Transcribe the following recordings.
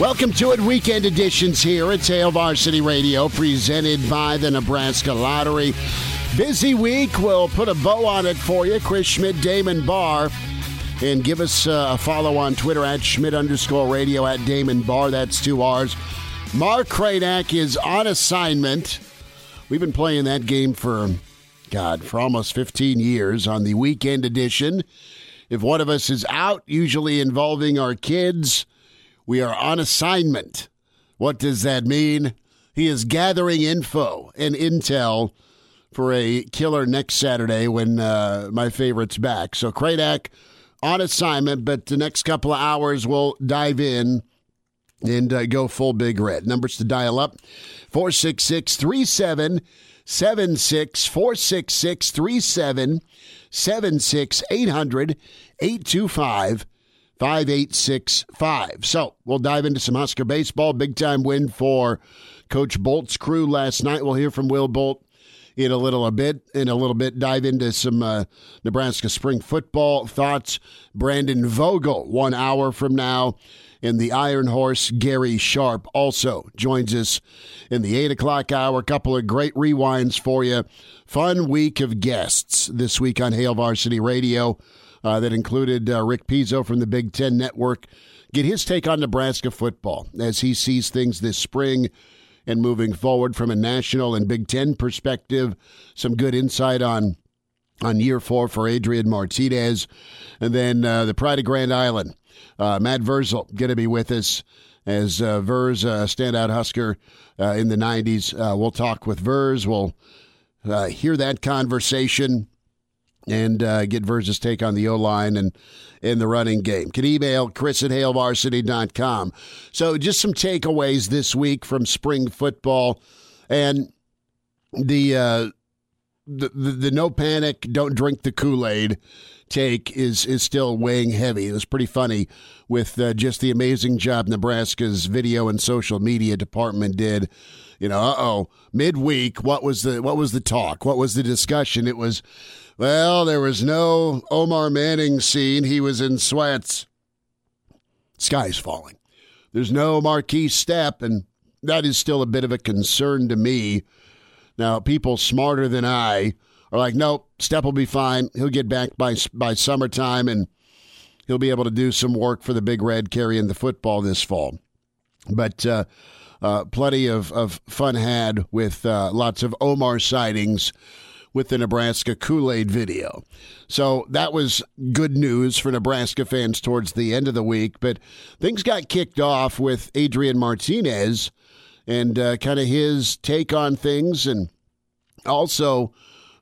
Welcome to it, weekend editions here at Hail Varsity Radio, presented by the Nebraska Lottery. Busy week. We'll put a bow on it for you. Chris Schmidt, Damon Barr. And give us uh, a follow on Twitter at Schmidt underscore radio at Damon Barr. That's two R's. Mark Cranack is on assignment. We've been playing that game for, God, for almost 15 years on the weekend edition. If one of us is out, usually involving our kids, we are on assignment. What does that mean? He is gathering info and intel for a killer next Saturday when uh, my favorite's back. So Cranack on assignment, but the next couple of hours we'll dive in and uh, go full big red. Numbers to dial up 466 3776 466 3776 800 825 5865. So we'll dive into some Husker baseball. Big time win for Coach Bolt's crew last night. We'll hear from Will Bolt in a little a bit. In a little bit, dive into some uh, Nebraska spring football thoughts. Brandon Vogel, one hour from now. And the Iron Horse, Gary Sharp, also joins us in the 8 o'clock hour. A couple of great rewinds for you. Fun week of guests this week on Hail Varsity Radio uh, that included uh, Rick Pizzo from the Big Ten Network. Get his take on Nebraska football as he sees things this spring and moving forward from a national and Big Ten perspective. Some good insight on on year four for Adrian Martinez, and then uh, the Pride of Grand Island. Uh, Matt Vrzal going to be with us as uh, Verz, uh, standout Husker uh, in the '90s. Uh, we'll talk with Verz. We'll uh, hear that conversation and uh, get Verz's take on the O line and in the running game. Can email Chris at HailVarsity.com. So, just some takeaways this week from spring football and the, uh, the, the, the no panic, don't drink the Kool Aid take is is still weighing heavy. It was pretty funny with uh, just the amazing job Nebraska's video and social media department did. You know, uh oh, midweek, what was the what was the talk? What was the discussion? It was well, there was no Omar Manning scene. He was in sweats. Sky's falling. There's no Markese Stepp, and that is still a bit of a concern to me. Now, people smarter than I are like, nope, Stepp will be fine. He'll get back by by summertime, and he'll be able to do some work for the Big Red carrying the football this fall. But uh, uh, plenty of, of fun had with uh, lots of Omar sightings with the Nebraska Kool Aid video. So that was good news for Nebraska fans towards the end of the week. But things got kicked off with Adrian Martinez and uh, kind of his take on things, and also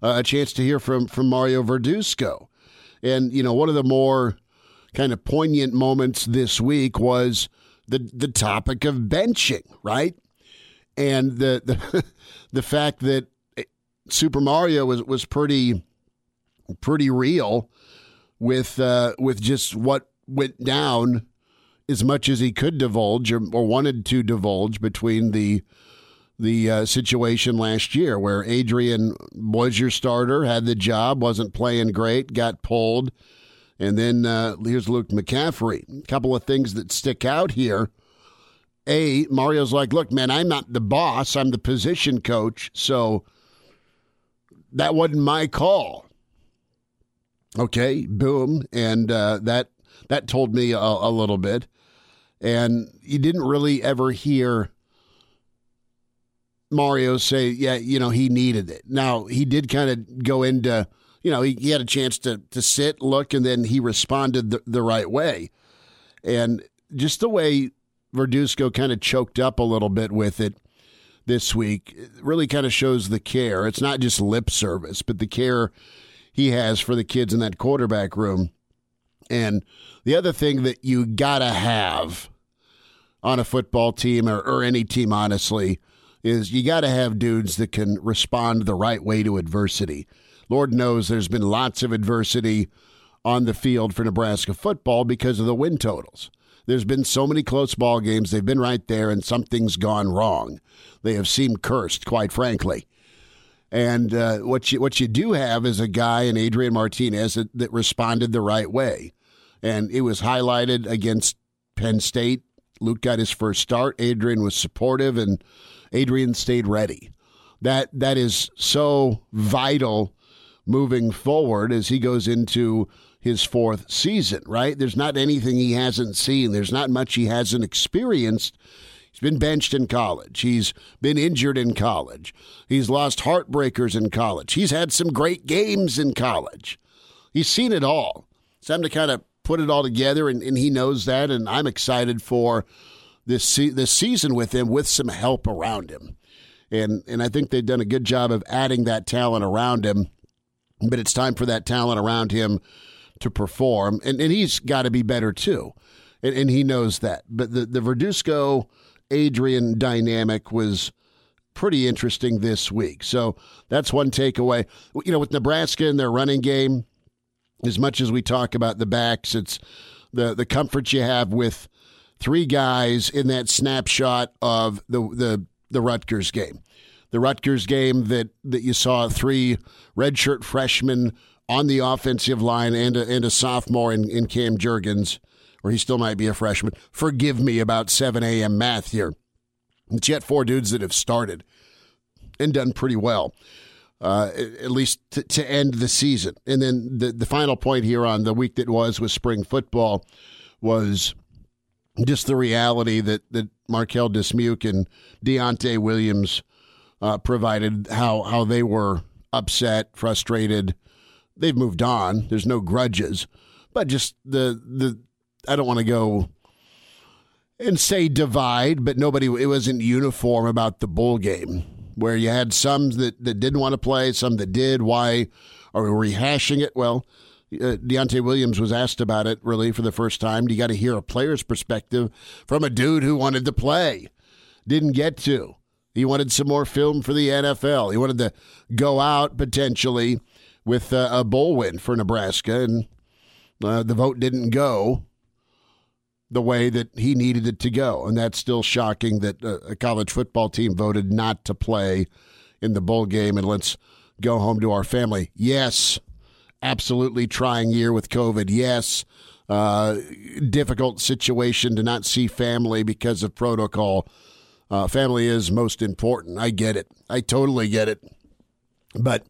uh, a chance to hear from, from Mario Verduzco. And, you know, one of the more kind of poignant moments this week was the, the topic of benching, right? And the, the, the fact that Super Mario was was pretty pretty real with uh, with just what went down as much as he could divulge or, or wanted to divulge between the the uh, situation last year where Adrian was your starter, had the job, wasn't playing great, got pulled. And then uh, here's Luke McCaffrey. A couple of things that stick out here. A, Mario's like, look, man, I'm not the boss, I'm the position coach. So that wasn't my call. Okay, boom, and uh, that that told me a, a little bit. And you didn't really ever hear Mario say, yeah, you know, he needed it. Now, he did kind of go into, you know, he, he, had a chance to, to sit, look, and then he responded the, the right way. And just the way Verduzco kind of choked up a little bit with it this week really kind of shows the care. It's not just lip service, but the care he has for the kids in that quarterback room. And the other thing that you got to have on a football team or, or any team, honestly, is you got to have dudes that can respond the right way to adversity. Lord knows there's been lots of adversity on the field for Nebraska football because of the win totals. There's been so many close ball games. They've been right there, and something's gone wrong. They have seemed cursed, quite frankly. And uh, what you what you do have is a guy in Adrian Martinez that, that responded the right way, and it was highlighted against Penn State. Luke got his first start. Adrian was supportive, and Adrian stayed ready. That that is so vital moving forward as he goes into his fourth season, right? There's not anything he hasn't seen. There's not much he hasn't experienced. He's been benched in college. He's been injured in college. He's lost heartbreakers in college. He's had some great games in college. He's seen it all. It's time to kind of put it all together, and, and he knows that. And I'm excited for this se- this season with him with some help around him. And and I think they've done a good job of adding that talent around him. But it's time for that talent around him to perform, and, and he's got to be better too, and, and he knows that. But the the Verduzco Adrian dynamic was pretty interesting this week. So that's one takeaway. You know, with Nebraska and their running game, as much as we talk about the backs, it's the the comfort you have with three guys in that snapshot of the the the Rutgers game. The Rutgers game that, that you saw three redshirt freshmen on the offensive line and a, and a sophomore in, in Cam Jurgens, or he still might be a freshman. Forgive me about 7 a.m. math here. It's yet four dudes that have started and done pretty well, uh, at least to, to end the season. And then the, the final point here on the week that was with spring football was just the reality that, that Marquel Dismuke and Deontay Williams uh, provided, how, how they were upset, frustrated, they've moved on. There's no grudges, but just the the I don't want to go and say divide, but nobody it wasn't uniform about the bowl game where you had some that, that didn't want to play, some that did. Why are we rehashing it? Well, uh, Deontay Williams was asked about it really for the first time. Do you got to hear a player's perspective from a dude who wanted to play, didn't get to. He wanted some more film for the NFL. He wanted to go out potentially with uh, a bowl win for Nebraska, and uh, the vote didn't go the way that he needed it to go. And that's still shocking that uh, a college football team voted not to play in the bowl game and let's go home to our family. Yes, absolutely trying year with COVID. Yes, uh, difficult situation to not see family because of protocol. Uh, family is most important. I get it. I totally get it. But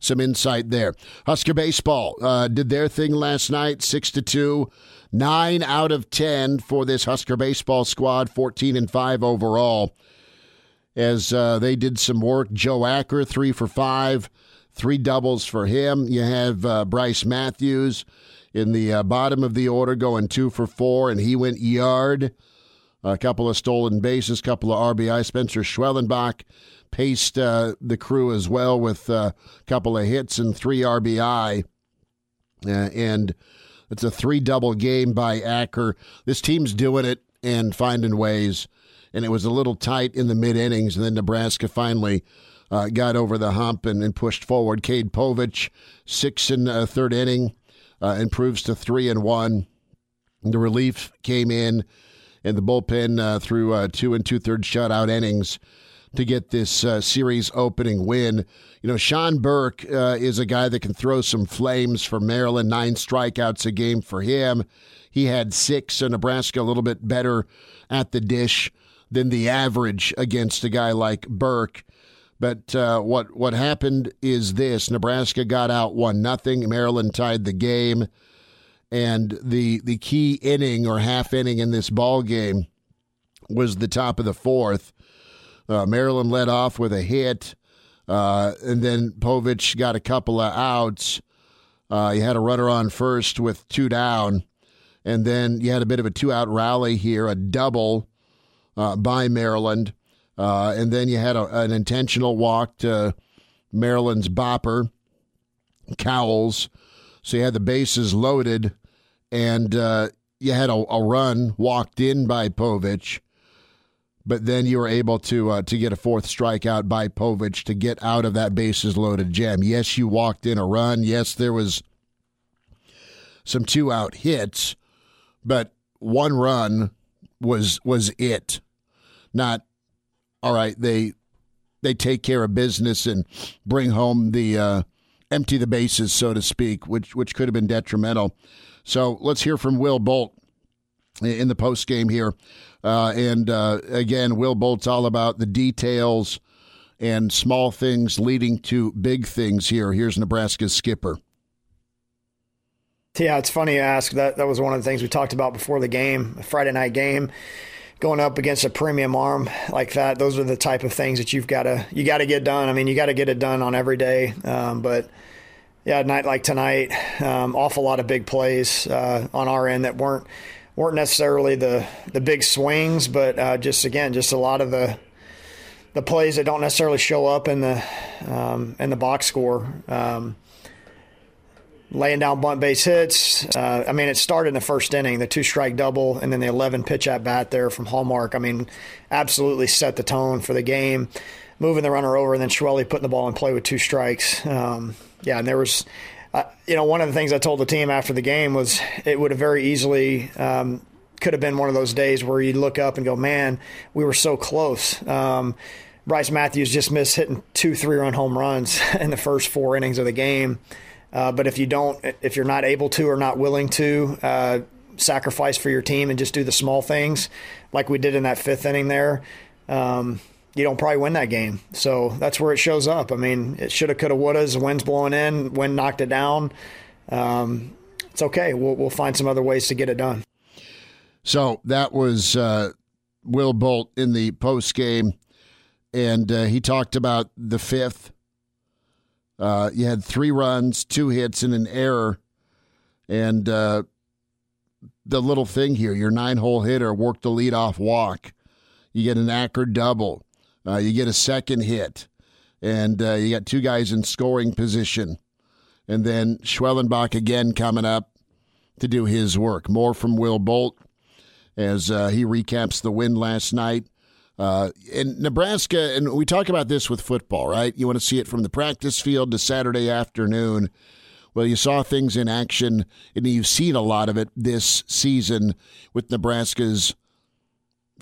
some insight there. Husker baseball uh, did their thing last night, six to two, nine out of ten for this Husker baseball squad, fourteen and five overall. As uh, they did some work, Joe Acker three for five, three doubles for him. You have uh, Brice Matthews in the uh, bottom of the order going two for four, and he went yard. A couple of stolen bases, couple of RBI. Spencer Schwellenbach paced uh, the crew as well with a couple of hits and three RBI. Uh, and it's a three double game by Acker. This team's doing it and finding ways. And it was a little tight in the mid innings, and then Nebraska finally uh, got over the hump and, and, pushed forward. Cade Povich, six in the third inning, uh, improves to three and one. The relief came in, and the bullpen uh, through uh, two and two thirds shutout innings to get this uh, series opening win. You know, Sean Burke uh, is a guy that can throw some flames for Maryland. Nine strikeouts a game for him. He had six, so Nebraska a little bit better at the dish than the average against a guy like Burke. But uh, what what happened is this: Nebraska got out one nothing. Maryland tied the game, and the the key inning or half inning in this ball game was the top of the fourth Uh, Maryland led off with a hit, uh, and then Povich got a couple of outs. Uh, you had a runner on first with two down, and then you had a bit of a two out rally here, a double uh, by Maryland. Uh, and then you had a, an intentional walk to Maryland's bopper, Cowles. So you had the bases loaded, and uh, you had a, a, run walked in by Povich. But then you were able to uh, to get a fourth strikeout by Povich to get out of that bases loaded jam. Yes, you walked in a run. Yes, there was some two out hits, but one run was was it. Not all right. They they take care of business and bring home the uh, empty the bases, so to speak, which which could have been detrimental. So let's hear from Will Bolt in the post game here. Uh, and uh, again, Will Bolt's all about the details and small things leading to big things here. Here's Nebraska's skipper. Yeah, it's funny you ask. That that was one of the things we talked about before the game, Friday night game. Going up against a premium arm like that, those are the type of things that you've got to you got to get done. I mean, you got to get it done on every day. Um, but yeah, night like tonight, um, awful lot of big plays uh, on our end that weren't weren't necessarily the the big swings, but uh, just again, just a lot of the the plays that don't necessarily show up in the um, in the box score. Um, laying down bunt base hits. Uh, I mean, it started in the first inning, the two strike double, and then the 11 pitch at bat there from Hallmark. I mean, absolutely set the tone for the game. Moving the runner over, and then Schwelly putting the ball in play with two strikes. Um, yeah, and there was uh, you know, one of the things I told the team after the game was it would have very easily um, could have been one of those days where you look up and go, man, we were so close. Um, Brice Matthews just missed hitting two three run home runs in the first four innings of the game. Uh, but if you don't, if you're not able to or not willing to uh, sacrifice for your team and just do the small things like we did in that fifth inning there, um, you don't probably win that game. So that's where it shows up. I mean, it shoulda, coulda, woulda. The wind's blowing in, wind knocked it down. Um, it's okay. We'll we'll find some other ways to get it done. So that was uh, Will Bolt in the post game, and uh, he talked about the fifth. Uh, you had three runs, two hits, and an error, and uh, the little thing here: your nine-hole hitter worked the leadoff walk. You get an Acker double. Uh, you get a second hit, and uh, you got two guys in scoring position. And then Schwellenbach again coming up to do his work. More from Will Bolt as uh, he recaps the win last night. Uh, in Nebraska, and we talk about this with football, right? You want to see it from the practice field to Saturday afternoon. Well, you saw things in action, and you've seen a lot of it this season with Nebraska's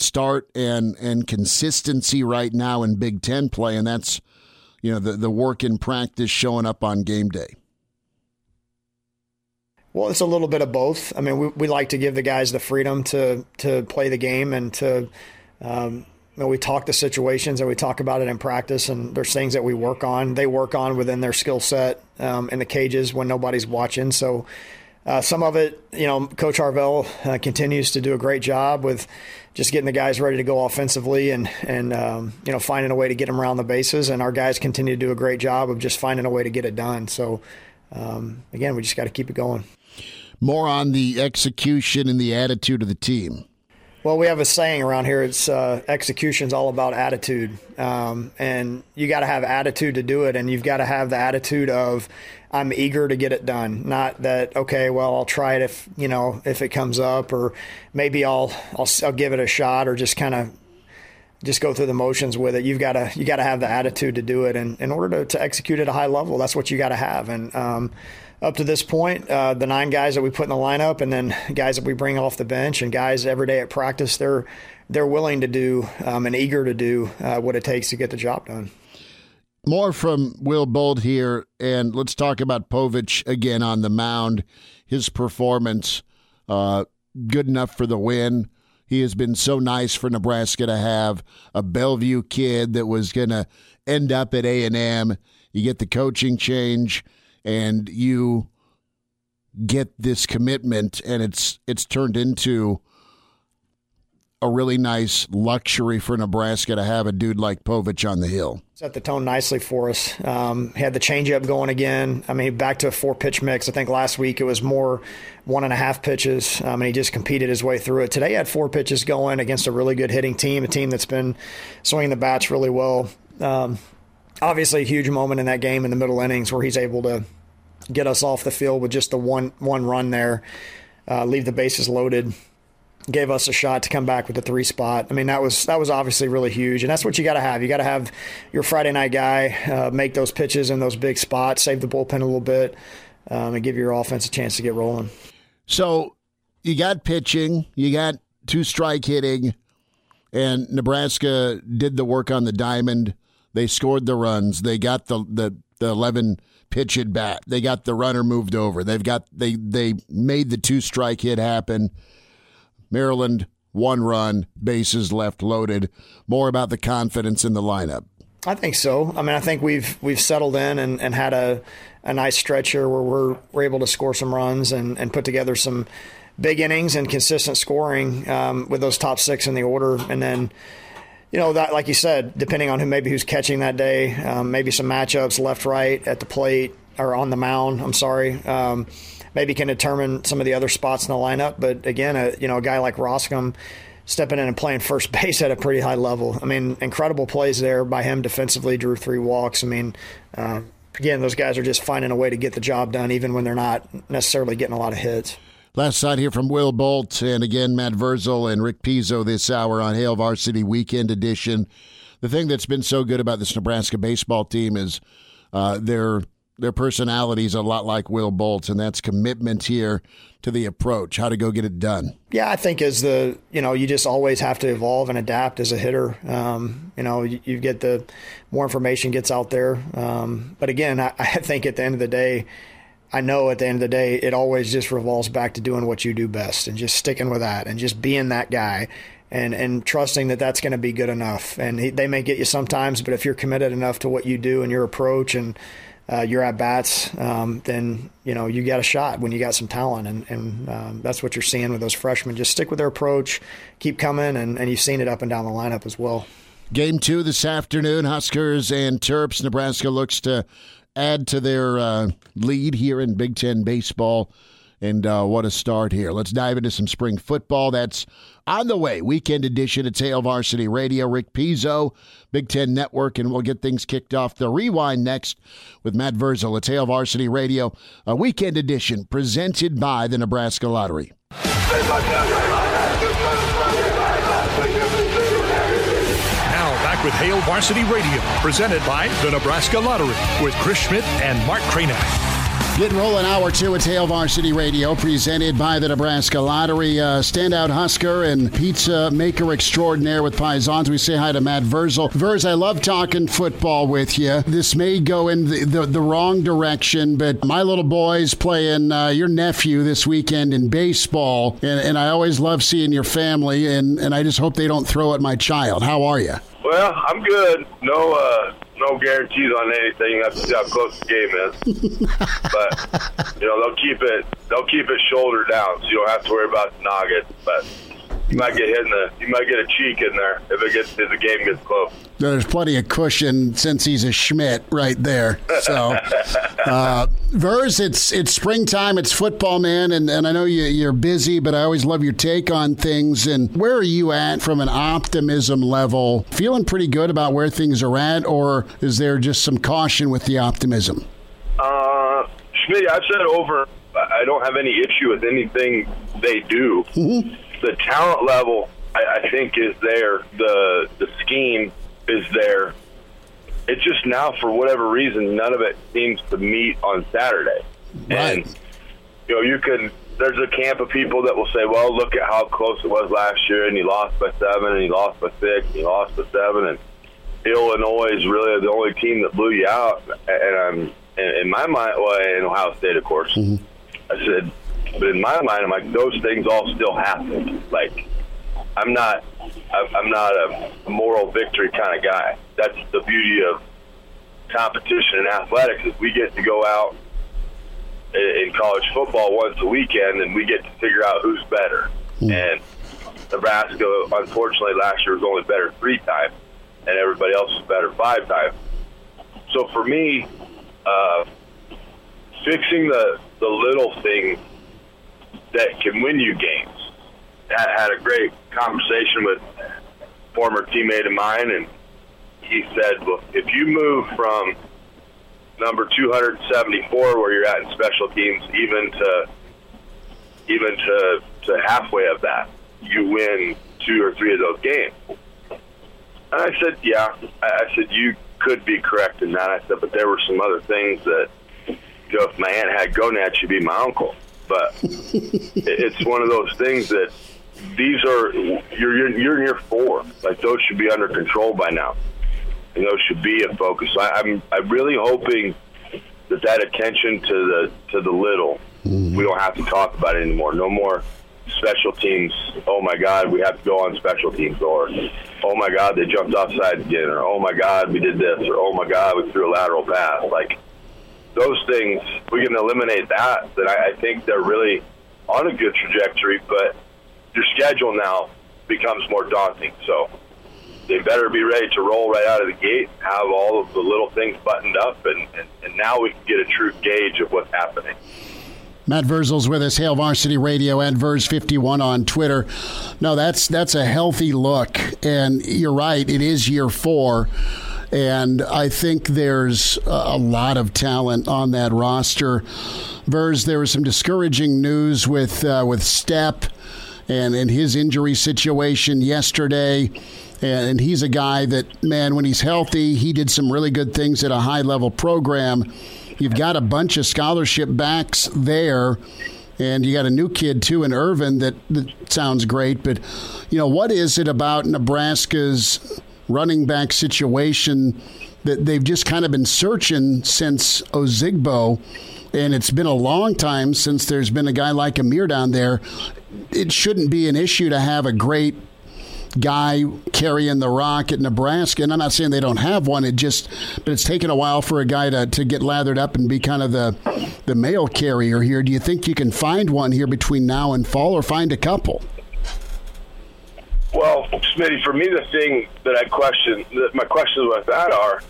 start and and consistency right now in Big Ten play, and that's you know the the work in practice showing up on game day. Well, it's a little bit of both. I mean, we, we like to give the guys the freedom to to play the game and to. Um, you know, we talk the situations and we talk about it in practice, and there's things that we work on. They work on within their skill set um, in the cages when nobody's watching. So, uh, some of it, you know, Coach Harvell uh, continues to do a great job with just getting the guys ready to go offensively and and um, you know finding a way to get them around the bases. And our guys continue to do a great job of just finding a way to get it done. So um, again, we just got to keep it going. More on the execution and the attitude of the team. Well, we have a saying around here. It's uh, execution's all about attitude, um, and you got to have attitude to do it, and you've got to have the attitude of I'm eager to get it done. Not that okay, well I'll try it if you know if it comes up, or maybe I'll I'll, I'll give it a shot, or just kind of just go through the motions with it. You've got to you got to have the attitude to do it, and in order to, to execute at a high level, that's what you got to have. And um, up to this point, uh, the nine guys that we put in the lineup, and then guys that we bring off the bench, and guys every day at practice, they're they're willing to do um, and eager to do uh, what it takes to get the job done. More from Will Bolt here, and let's talk about Povich again on the mound. His performance, uh, good enough for the win. He has been so nice for Nebraska to have a Bellevue kid that was going to end up at A and M. You get the coaching change and you get this commitment and it's it's turned into a really nice luxury for Nebraska to have a dude like Povich on the hill. Set the tone nicely for us. Um, had the changeup going again. I mean, back to a four pitch mix. I think last week it was more one and a half pitches, um, and he just competed his way through it. Today he had four pitches going against a really good hitting team, a team that's been swinging the bats really well. Um, obviously, a huge moment in that game in the middle innings where he's able to get us off the field with just the one one run there, uh, leave the bases loaded gave us a shot to come back with the three spot. I mean, that was that was obviously really huge, and that's what you got to have. You got to have your Friday night guy uh, make those pitches in those big spots, save the bullpen a little bit, um, and give your offense a chance to get rolling. So you got pitching, you got two strike hitting, and Nebraska did the work on the diamond. They scored the runs. They got the the, the eleven pitch at bat. They got the runner moved over. They've got they they made the two strike hit happen. Maryland, one run, bases left loaded. More about the confidence in the lineup. I think so. I mean, I think we've we've settled in and, and had a, a nice stretch here where we're we're able to score some runs and, and put together some big innings and consistent scoring um, with those top six in the order, and then you know that like you said, depending on who maybe who's catching that day, um, maybe some matchups left right at the plate or on the mound. I'm sorry. Um, maybe can determine some of the other spots in the lineup. But again, a, you know, a guy like Roskam stepping in and playing first base at a pretty high level. I mean, incredible plays there by him defensively, drew three walks. I mean, uh, again, those guys are just finding a way to get the job done, even when they're not necessarily getting a lot of hits. Last side here from Will Bolt, and again, Matt Vrzal and Rick Pizzo this hour on Hail Varsity Weekend Edition. The thing that's been so good about this Nebraska baseball team is uh, their their personalities a lot like Will Bolt's, and that's commitment here to the approach, how to go get it done. Yeah, I think as the you know you just always have to evolve and adapt as a hitter. Um, you know, you, you, get the more information gets out there, um, but again, I, I think at the end of the day. I know at the end of the day, it always just revolves back to doing what you do best and just sticking with that and just being that guy and and trusting that that's going to be good enough. And he, they may get you sometimes, but if you're committed enough to what you do and your approach and uh, you're at bats, um, then you know you got a shot when you got some talent, and, and um, that's what you're seeing with those freshmen. Just stick with their approach, keep coming, and, and you've seen it up and down the lineup as well. Game two this afternoon, Huskers and Terps. Nebraska looks to add to their uh, lead here in Big Ten baseball. And uh, what a start here. Let's dive into some spring football. That's on the way. Weekend edition of Hail Varsity Radio. Rick Pizzo, Big Ten Network, and we'll get things kicked off. The rewind next with Matt at Hail Varsity Radio. A weekend edition presented by the Nebraska Lottery. Now back with Hail Varsity Radio, presented by the Nebraska Lottery with Chris Schmidt and Mark Kranak. Getting rolling hour two at Hail Varsity Radio, presented by the Nebraska Lottery. Uh, standout Husker and pizza maker extraordinaire with Pisons. We say hi to Matt Vrzal. Verz, I love talking football with you. This may go in the, the, the wrong direction, but my little boy's playing uh, your nephew this weekend in baseball, and, and I always love seeing your family, and, and I just hope they don't throw at my child. How are you? Well, I'm good. No, uh, no guarantees on anything. You have to see how close the game is. but you know they'll keep it they'll keep it shoulder down, so you don't have to worry about the noggin. But you might get hit in the you might get a cheek in there if it gets if the game gets close. There's plenty of cushion since he's a Schmidt right there. So, uh, Verz, it's it's springtime, it's football, man, and, and I know you, you're busy, but I always love your take on things. And where are you at from an optimism level? Feeling pretty good about where things are at, or is there just some caution with the optimism? Uh, Schmidt, I've said over. I don't have any issue with anything they do. Mm-hmm. The talent level, I, I think, is there. The the scheme is there. It's just now, for whatever reason, none of it seems to meet on Saturday. Right. And you know, you can. There's a camp of people that will say, "Well, look at how close it was last year, and he lost by seven, and he lost by six, and he lost by seven, and Illinois is really the only team that blew you out." And I'm in my mind, well, in Ohio State, of course. Mm-hmm. I said, but in my mind, I'm like, those things all still happen. Like, I'm not, I'm not a moral victory kind of guy. That's the beauty of competition in athletics is we get to go out in college football once a weekend and we get to figure out who's better. Mm. And Nebraska, unfortunately, last year was only better three times, and everybody else was better five times. So for me, uh, fixing the the little things that can win you games. I had a great conversation with a former teammate of mine, and he said, "Well, if you move from number 274, where you're at in special teams, even to even to to halfway of that, you win two or three of those games." And I said, "Yeah." I said, "You could be correct in that." I said, "But there were some other things that." You know, if my aunt had gonads, she'd be my uncle. But it's one of those things that these are you're, you're you're in year four. Like those should be under control by now, and those should be a focus. So I, I'm I'm really hoping that that attention to the to the little, mm-hmm. we don't have to talk about it anymore. No more special teams. Oh my God, we have to go on special teams, or oh my God, they jumped offside again, or oh my God, we did this, or oh my God, we threw a lateral pass. Like those things, we can eliminate that. Then I, I think they're really on a good trajectory. But your schedule now becomes more daunting. So they better be ready to roll right out of the gate, have all of the little things buttoned up, and, and, and now we can get a true gauge of what's happening. Matt Vrzal's with us, Hail Varsity Radio and Verz51 on Twitter. No, that's that's a healthy look, and you're right. It is year four, and I think there's a lot of talent on that roster. Verz, there was some discouraging news with uh, with Stepp and, and his injury situation yesterday. And he's a guy that, man, when he's healthy, he did some really good things at a high level program. You've got a bunch of scholarship backs there, and you got a new kid too in Irvin that, that sounds great. But, you know, what is it about Nebraska's running back situation that they've just kind of been searching since Ozigbo? And it's been a long time since there's been a guy like Ameer down there it shouldn't be an issue to have a great guy carrying the rock at Nebraska. And I'm not saying they don't have one. It just, but it's taken a while for a guy to, to get lathered up and be kind of the the mail carrier here. Do you think you can find one here between now and fall, or find a couple? Well, Smitty, for me, the thing that I question, that my questions with that are,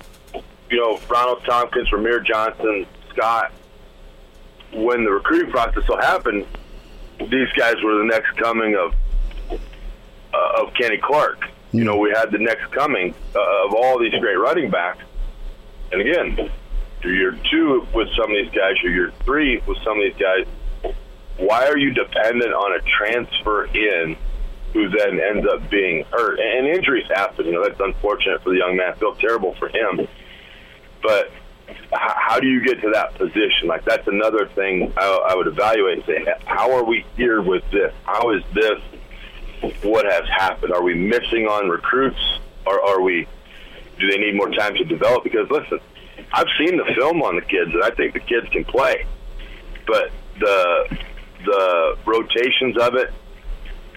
you know, Ronald Thompkins, Rahmir Johnson, Scott. When the recruiting process will happen, these guys were the next coming of uh, of Kenny Clark. You know, we had the next coming uh, of all these great running backs. And again, you're two with some of these guys, you're year three with some of these guys. Why are you dependent on a transfer in who then ends up being hurt? And injuries happen. You know, that's unfortunate for the young man. I feel terrible for him. But how do you get to that position? Like that's another thing I, I would evaluate. And say, how are we here with this? How is this? What has happened? Are we missing on recruits? Or are we? Do they need more time to develop? Because listen, I've seen the film on the kids, and I think the kids can play, but the the rotations of it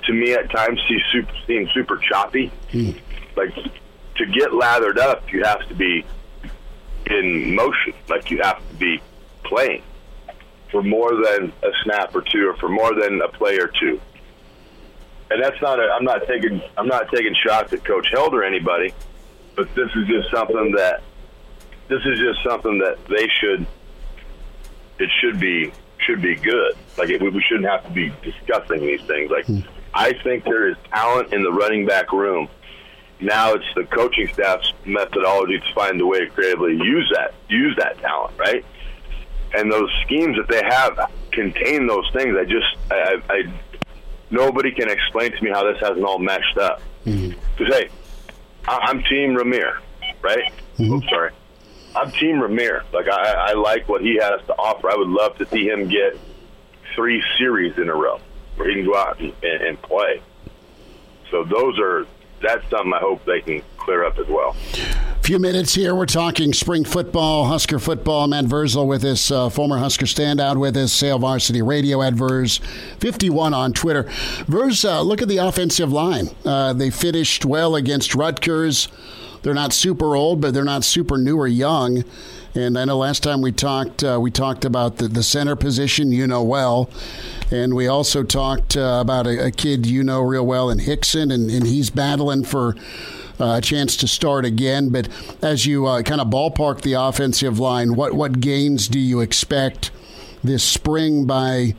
to me at times seem super, super choppy. Mm. Like to get lathered up, you have to be in motion. Like you have to be playing for more than a snap or two, or for more than a play or two. And that's not. A, I'm not taking. I'm not taking shots at Coach Held or anybody, but this is just something that. This is just something that they should. It should be should be good. Like it, we shouldn't have to be discussing these things. Like hmm. I think there is talent in the running back room now it's the coaching staff's methodology to find a way to creatively use that use that talent, right? And those schemes that they have contain those things. I just I, I nobody can explain to me how this hasn't all meshed up. Because mm-hmm. hey, I'm Team Rahmir, right? Mm-hmm. Sorry. I'm Team Rahmir. Like I, I like what he has to offer. I would love to see him get three series in a row where he can go out and, and play. So those are that's something I hope they can clear up as well. Few minutes here. We're talking spring football, Husker football. Matt Vrzal with us, uh, former Husker standout with us, Hail Varsity Radio at Verz 51 on Twitter. Verz, uh, look at the offensive line. Uh, they finished well against Rutgers. they're not super old, but they're not super new or young. And I know last time we talked, uh, we talked about the, the center position you know well, and we also talked uh, about a, a, kid you know real well in Hickson, and, and he's battling for uh, a chance to start again. But as you uh, kind of ballpark the offensive line, what what gains do you expect this spring by?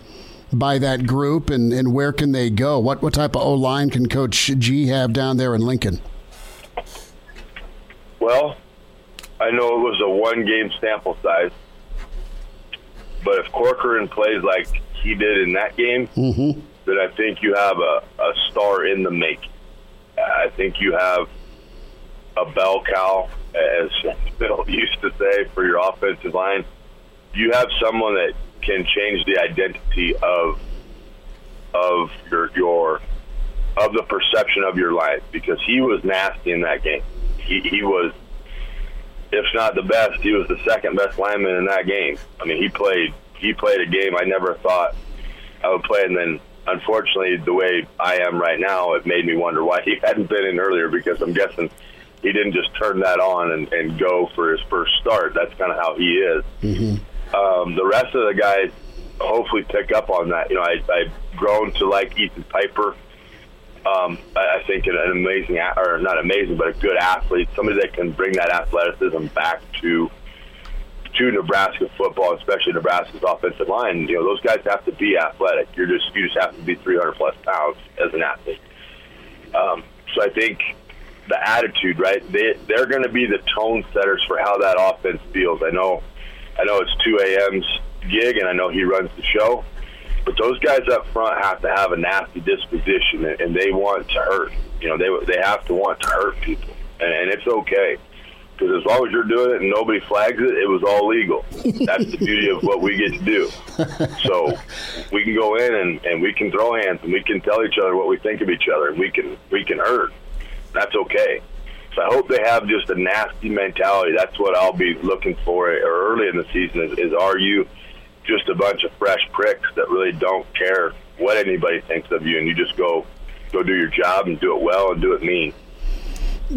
by that group and, and where can they go? What what type of O line can Coach G have down there in Lincoln? Well, I know it was a one game sample size, but if Corcoran plays like he did in that game, mm-hmm. then I think you have a, a star in the make. I think you have a bell cow, as Bill used to say, for your offensive line. You have someone that can change the identity of of your your of the perception of your line because he was nasty in that game. He he was if not the best, he was the second best lineman in that game. I mean, he played he played a game I never thought I would play, and then unfortunately, the way I am right now, it made me wonder why he hadn't been in earlier because I'm guessing he didn't just turn that on and, and go for his first start. That's kind of how he is. Mm-hmm. Um, the rest of the guys hopefully pick up on that. You know, I, I've grown to like Ethan Piper um, I, think an amazing, or not amazing, but a good athlete, somebody that can bring that athleticism back to to Nebraska football, especially Nebraska's offensive line. You know, those guys have to be athletic. You're just you just have to be 300 plus pounds as an athlete. Um, so I think the attitude, right? They they're going to be the tone setters for how that offense feels. I know, I know it's 2 a.m.'s gig, and I know he runs the show. But those guys up front have to have a nasty disposition, and they want to hurt. You know, they they have to want to hurt people, and, and it's okay because as long as you're doing it and nobody flags it, it was all legal. That's the beauty of what we get to do. So we can go in and, and we can throw hands and we can tell each other what we think of each other and we can we can hurt. That's okay. So I hope they have just a nasty mentality. That's what I'll be looking for early in the season. Is, is are you just a bunch of fresh pricks that really don't care what anybody thinks of you, and you just go go do your job and do it well and do it mean.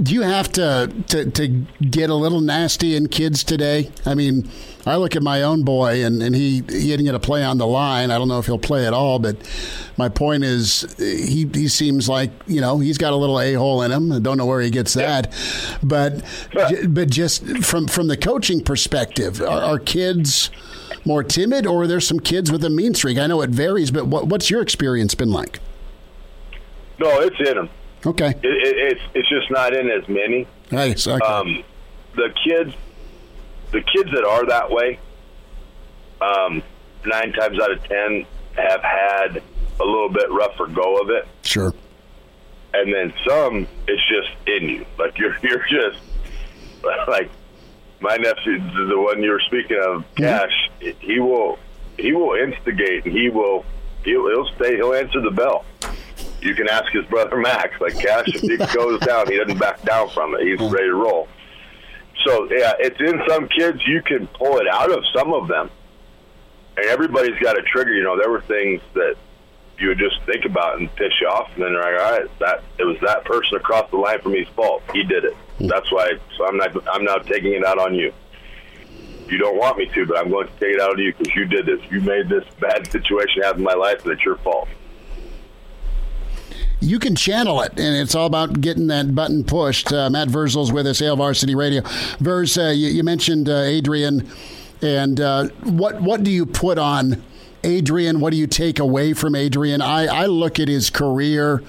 Do you have to, to, to get a little nasty in kids today? I mean, I look at my own boy, and, and he, he didn't get a play on the line. I don't know if he'll play at all, but my point is, he, he seems like, you know, he's got a little a hole in him. I don't know where he gets that. But, but just from, from the coaching perspective, are, are kids more timid, or are there some kids with a mean streak? I know it varies, but what, what's your experience been like? No, it's in them. Okay. It, it, it's it's just not in as many. Nice. Okay. Um, the kids, the kids that are that way, um, nine times out of ten have had a little bit rougher go of it. Sure. And then some, it's just in you. Like you're you're just like my nephew, the one you were speaking of, mm-hmm. Cash. He will he will instigate and he will he'll, he'll stay he'll answer the bell you can ask his brother Max. Like Cash, if he goes down, he doesn't back down from it. He's ready to roll. So yeah, it's in some kids. You can pull it out of some of them, and everybody's got a trigger. You know, there were things that you would just think about and piss you off, and then you're like, all right, that it was that person across the line from me's fault. He did it. That's why. So I'm not. I'm not taking it out on you. You don't want me to, but I'm going to take it out on you because you did this. You made this bad situation happen in my life, and it's your fault you can channel it, and it's all about getting that button pushed. Uh, Matt Vrzal's with us, Hail Varsity Radio. Verz, uh, you, you, mentioned uh, Adrian, and uh, what what do you put on Adrian? What do you take away from Adrian? I, I look at his career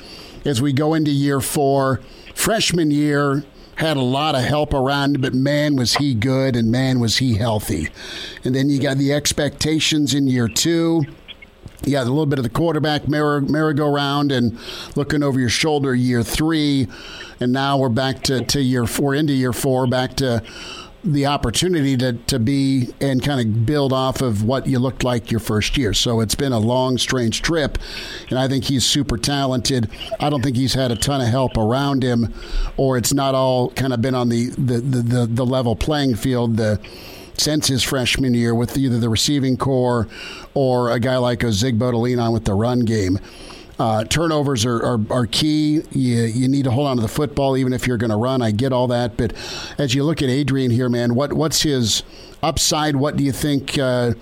as we go into year four, freshman year. Had a lot of help around, but man, was he good and man, was he healthy. And then you got the expectations in year two You yeah, a little bit of the quarterback merry, merry-go-round and looking over your shoulder year three. And now we're back to, to year four, into year four, back to the opportunity to, to be and kind of build off of what you looked like your first year. So it's been a long, strange trip. And I think he's super talented. I don't think he's had a ton of help around him, or it's not all kind of been on the, the, the, the, the level playing field. The since his freshman year with either the receiving corps or a guy like Ozigbo to lean on with the run game. Uh, turnovers are, are, are, key. You, you need to hold on to the football even if you're going to run. I get all that. But as you look at Adrian here, man, what what's his upside? What do you think? Uh,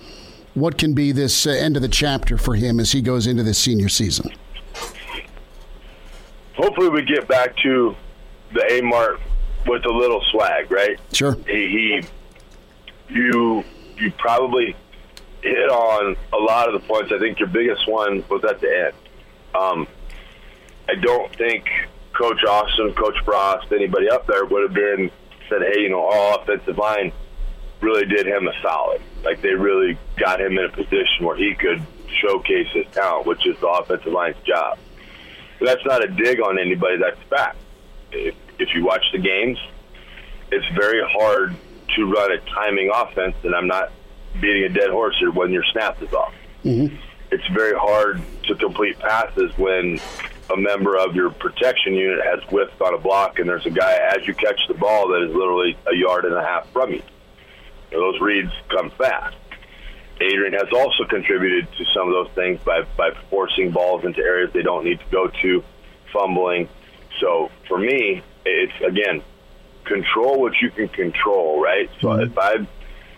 what can be this uh, end of the chapter for him as he goes into this senior season? Hopefully, we get back to the A mark with a little swag, right? Sure. He, he you you probably hit on a lot of the points. I think your biggest one was at the end. Um, I don't think Coach Austin, Coach Frost, anybody up there would have been said, "Hey, you know, all offensive line really did him a solid. Like they really got him in a position where he could showcase his talent, which is the offensive line's job." But that's not a dig on anybody. That's fact. If, if you watch the games, it's very hard to run a timing offense, and I'm not beating a dead horse here when your snap is off. Mm-hmm. It's very hard to complete passes when a member of your protection unit has whiffed on a block and there's a guy as you catch the ball that is literally a yard and a half from you. those reads come fast. Adrian has also contributed to some of those things by, by forcing balls into areas they don't need to go to, fumbling. So for me, it's again control what you can control, right? So mm-hmm. if I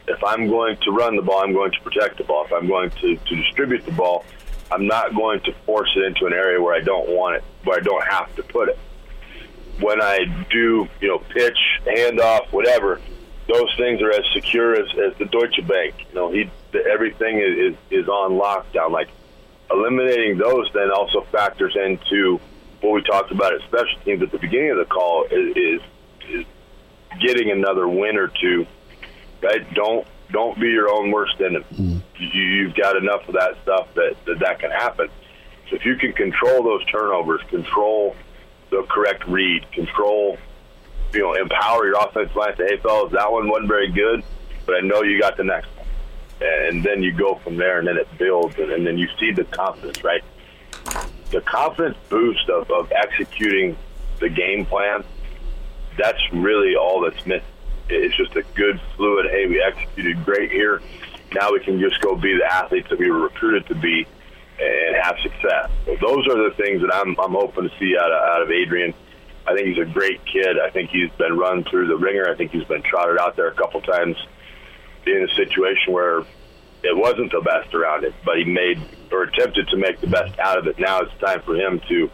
if I'm going to run the ball, I'm going to protect the ball. If I'm going to, to distribute the ball, I'm not going to force it into an area where I don't want it, where I don't have to put it. When I do, you know, pitch, handoff, whatever, those things are as secure as, as the Deutsche Bank. You know, he everything is, is is on lockdown. Like eliminating those then also factors into what we talked about at special teams at the beginning of the call is, is, is getting another win or two right? Don't don't be your own worst enemy. Mm. You, you've got enough of that stuff that, that that can happen. So if you can control those turnovers, control the correct read, control, you know, empower your offensive line. Say, hey, fellas, that one wasn't very good, but I know you got the next one. And then you go from there, and then it builds, and, and then you see the confidence, right? The confidence boost of, of executing the game plan, that's really all that's missing it's just a good, fluid. Hey, we executed great here. Now we can just go be the athletes that we were recruited to be and have success. So those are the things that I'm I'm hoping to see out of, out of Adrian. I think he's a great kid. I think he's been run through the ringer. I think he's been trotted out there a couple times in a situation where it wasn't the best around it, but he made or attempted to make the best out of it. Now it's time for him to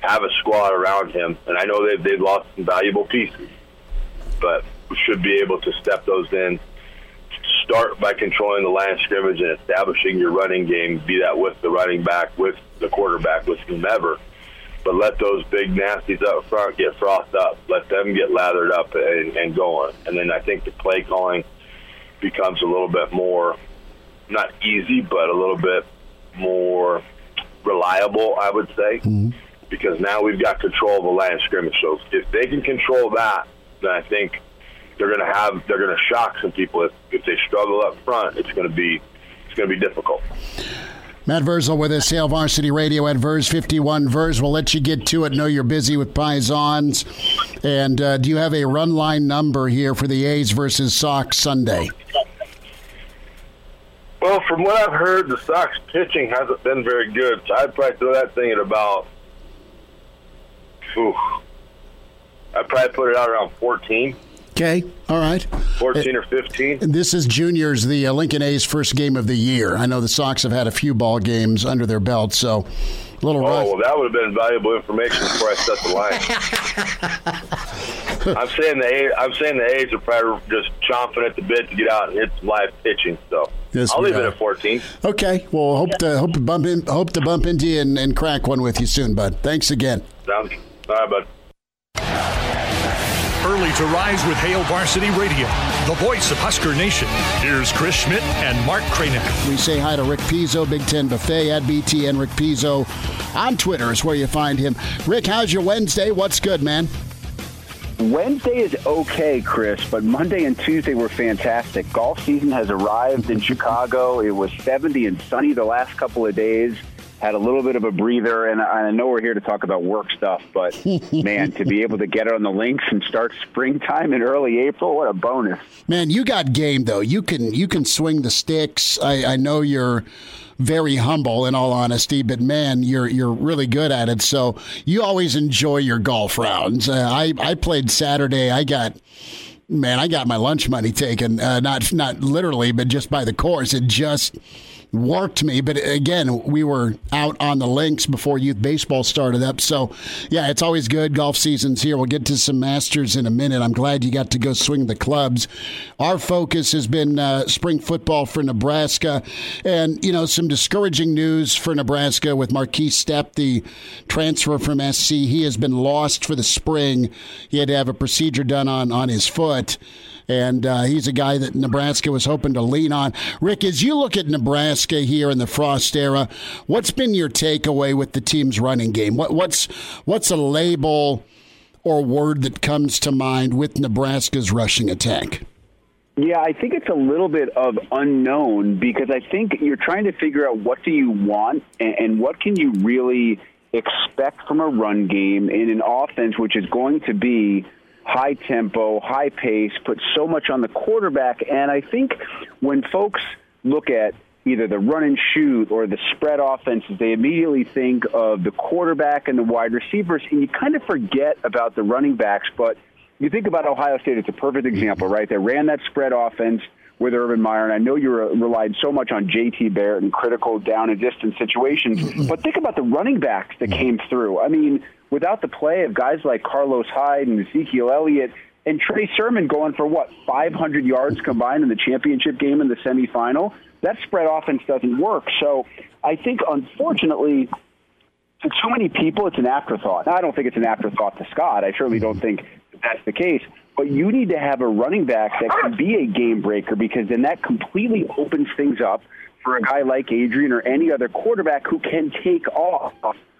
have a squad around him, and I know they've they've lost some valuable pieces, but should be able to step those in. Start by controlling the line of scrimmage and establishing your running game, be that with the running back, with the quarterback, with whomever. But let those big nasties up front get frothed up. Let them get lathered up and, and going. And then I think the play calling becomes a little bit more, not easy, but a little bit more reliable, I would say. Mm-hmm. Because now we've got control of the line of scrimmage. So if they can control that, then I think they're going to have they're going to shock some people if, if they struggle up front. It's going to be it's going to be difficult. Matt Vrzal with us, Hail Varsity Radio at Verz 51. Verz, we'll let you get to it. Know you're busy with Pisons. And uh, do you have a run line number here for the A's versus Sox Sunday? Well, from what I've heard, the Sox pitching hasn't been very good. So I'd probably throw that thing at about, whew, I'd probably put it out around 14. Okay, all right. 14 or 15. This is juniors, the uh, Lincoln A's first game of the year. I know the Sox have had a few ball games under their belt, so a little oh, well, that would have been valuable information before I set the line. I'm saying the A's, I'm saying the A's are probably just chomping at the bit to get out and hit some live pitching. So yes, I'll leave are. it at 14. Okay. Well, hope to hope to bump in, hope to bump into you and, and crack one with you soon, bud. Thanks again. Sounds all right, bud early to rise with Hail Varsity Radio, the voice of Husker Nation. Here's Chris Schmidt and Mark Kraynak. We say hi to Rick Pizzo, Big Ten Buffet at BTN Rick Pizzo on Twitter is where you find him. Rick, how's your Wednesday? What's good, man? Wednesday is okay, Chris, but Monday and Tuesday were fantastic. Golf season has arrived in Chicago. It was 70 and sunny the last couple of days. Had a little bit of a breather. And I know we're here to talk about work stuff, but man, to be able to get on the links and start springtime in early April, what a bonus! Man, you got game though. You can you can swing the sticks. I, I know you're very humble in all honesty, but man, you're you're really good at it. So you always enjoy your golf rounds. Uh, I I played Saturday. I got man, I got my lunch money taken. Uh, not not literally, but just by the course. It just worked me. But again, we were out on the links before youth baseball started up. So, yeah, it's always good. Golf season's here. We'll get to some Masters in a minute. I'm glad you got to go swing the clubs. Our focus has been uh, spring football for Nebraska. And, you know, some discouraging news for Nebraska with Markese Stepp, the transfer from SC. He has been lost for the spring. He had to have a procedure done on, on his foot and uh, he's a guy that Nebraska was hoping to lean on. Rick, as you look at Nebraska here in the Frost era, what's been your takeaway with the team's running game? What, what's what's a label or word that comes to mind with Nebraska's rushing attack? Yeah, I think it's a little bit of unknown because I think you're trying to figure out what do you want and, and what can you really expect from a run game in an offense which is going to be high tempo, high pace, put so much on the quarterback. And I think when folks look at either the run and shoot or the spread offenses, they immediately think of the quarterback and the wide receivers, and you kind of forget about the running backs. But you think about Ohio State, it's a perfect example, right? They ran that spread offense with Urban Meyer, and I know you relied so much on J.T. Barrett in critical down and distance situations, mm-hmm. but think about the running backs that mm-hmm. came through. I mean, without the play of guys like Carlos Hyde and Ezekiel Elliott and Trey Sermon going for what 500 yards combined in the championship game in the semifinal, that spread offense doesn't work. So I think, unfortunately, to too many people, it's an afterthought. Now, I don't think it's an afterthought to Scott. I certainly don't think that's the case. But you need to have a running back that can be a game breaker because then that completely opens things up for a guy like Adrian or any other quarterback who can take off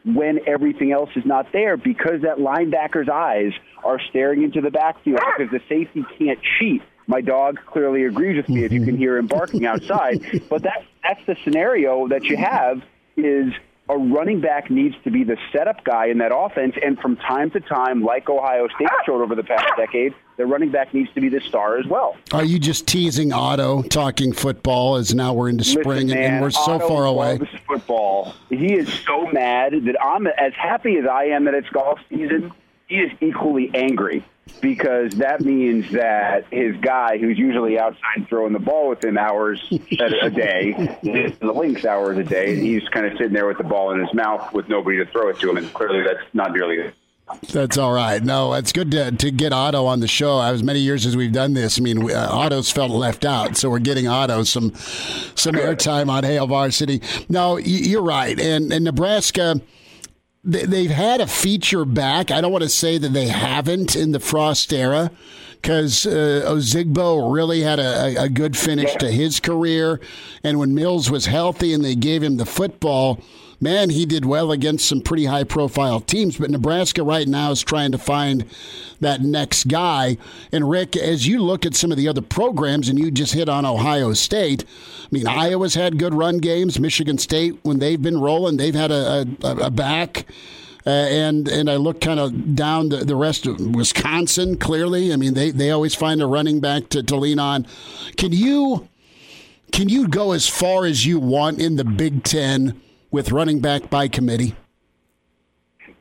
when everything else is not there because that linebacker's eyes are staring into the backfield ah! because the safety can't cheat. My dog clearly agrees with me if you can mm-hmm. hear him barking outside. But that, that's the scenario that you have is – a running back needs to be the setup guy in that offense. And from time to time, like Ohio State ah! showed over the past decade, the running back needs to be the star as well. Are you just teasing Otto talking football as now we're into spring Listen, man, and we're so Otto far away? Loves football. He is so mad that I'm as happy as I am that it's golf season. He is equally angry because that means that his guy, who's usually outside throwing the ball within hours a day, the links hours a day, he's kind of sitting there with the ball in his mouth with nobody to throw it to him, and clearly that's not nearly. That's all right. No, it's good to, to get Otto on the show. As many years as we've done this, I mean, we, uh, Otto's felt left out, so we're getting Otto some some airtime on Hail Varsity. No, you're right, and and Nebraska they've had a feature back. I don't want to say that they haven't in the Frost era because uh, Ozigbo really had a, a good finish to his career. And when Mills was healthy and they gave him the football, man, he did well against some pretty high profile teams. But Nebraska right now is trying to find that next guy. And Rick, as you look at some of the other programs, and you just hit on Ohio State, I mean, Iowa's had good run games. Michigan State, when they've been rolling, they've had a, a, a back. Uh, and and I look kind of down the, the rest of Wisconsin. Clearly, I mean they, they always find a running back to, to lean on. Can you can you go as far as you want in the Big Ten with running back by committee?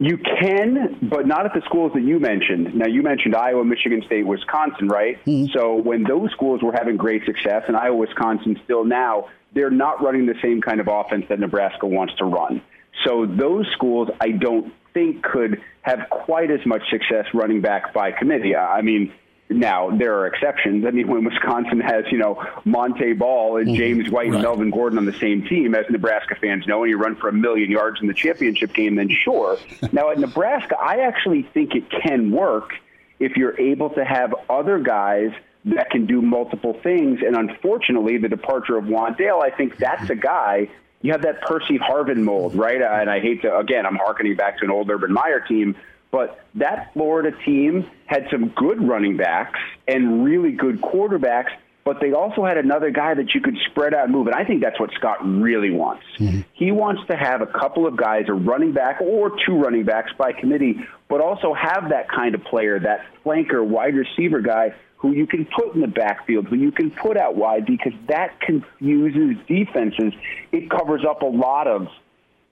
You can, but not at the schools that you mentioned. Now, you mentioned Iowa, Michigan State, Wisconsin, right? Mm-hmm. So when those schools were having great success, and Iowa, Wisconsin still now, they're not running the same kind of offense that Nebraska wants to run. So those schools, I don't think, could have quite as much success running back by committee. I mean, now, there are exceptions. I mean, when Wisconsin has, you know, Montee Ball and mm-hmm. James White right. and Melvin Gordon on the same team, as Nebraska fans know, and you run for a million yards in the championship game, then sure. now, at Nebraska, I actually think it can work if you're able to have other guys that can do multiple things. And unfortunately, the departure of Wan'Dale, I think that's a guy. You have that Percy Harvin mold, right? And I hate to, again, I'm harkening back to an old Urban Meyer team but that Florida team had some good running backs and really good quarterbacks, but they also had another guy that you could spread out and move. And I think that's what Scott really wants. Mm-hmm. He wants to have a couple of guys, a running back or two running backs by committee, but also have that kind of player, that flanker, wide receiver guy who you can put in the backfield, who you can put out wide, because that confuses defenses. It covers up a lot of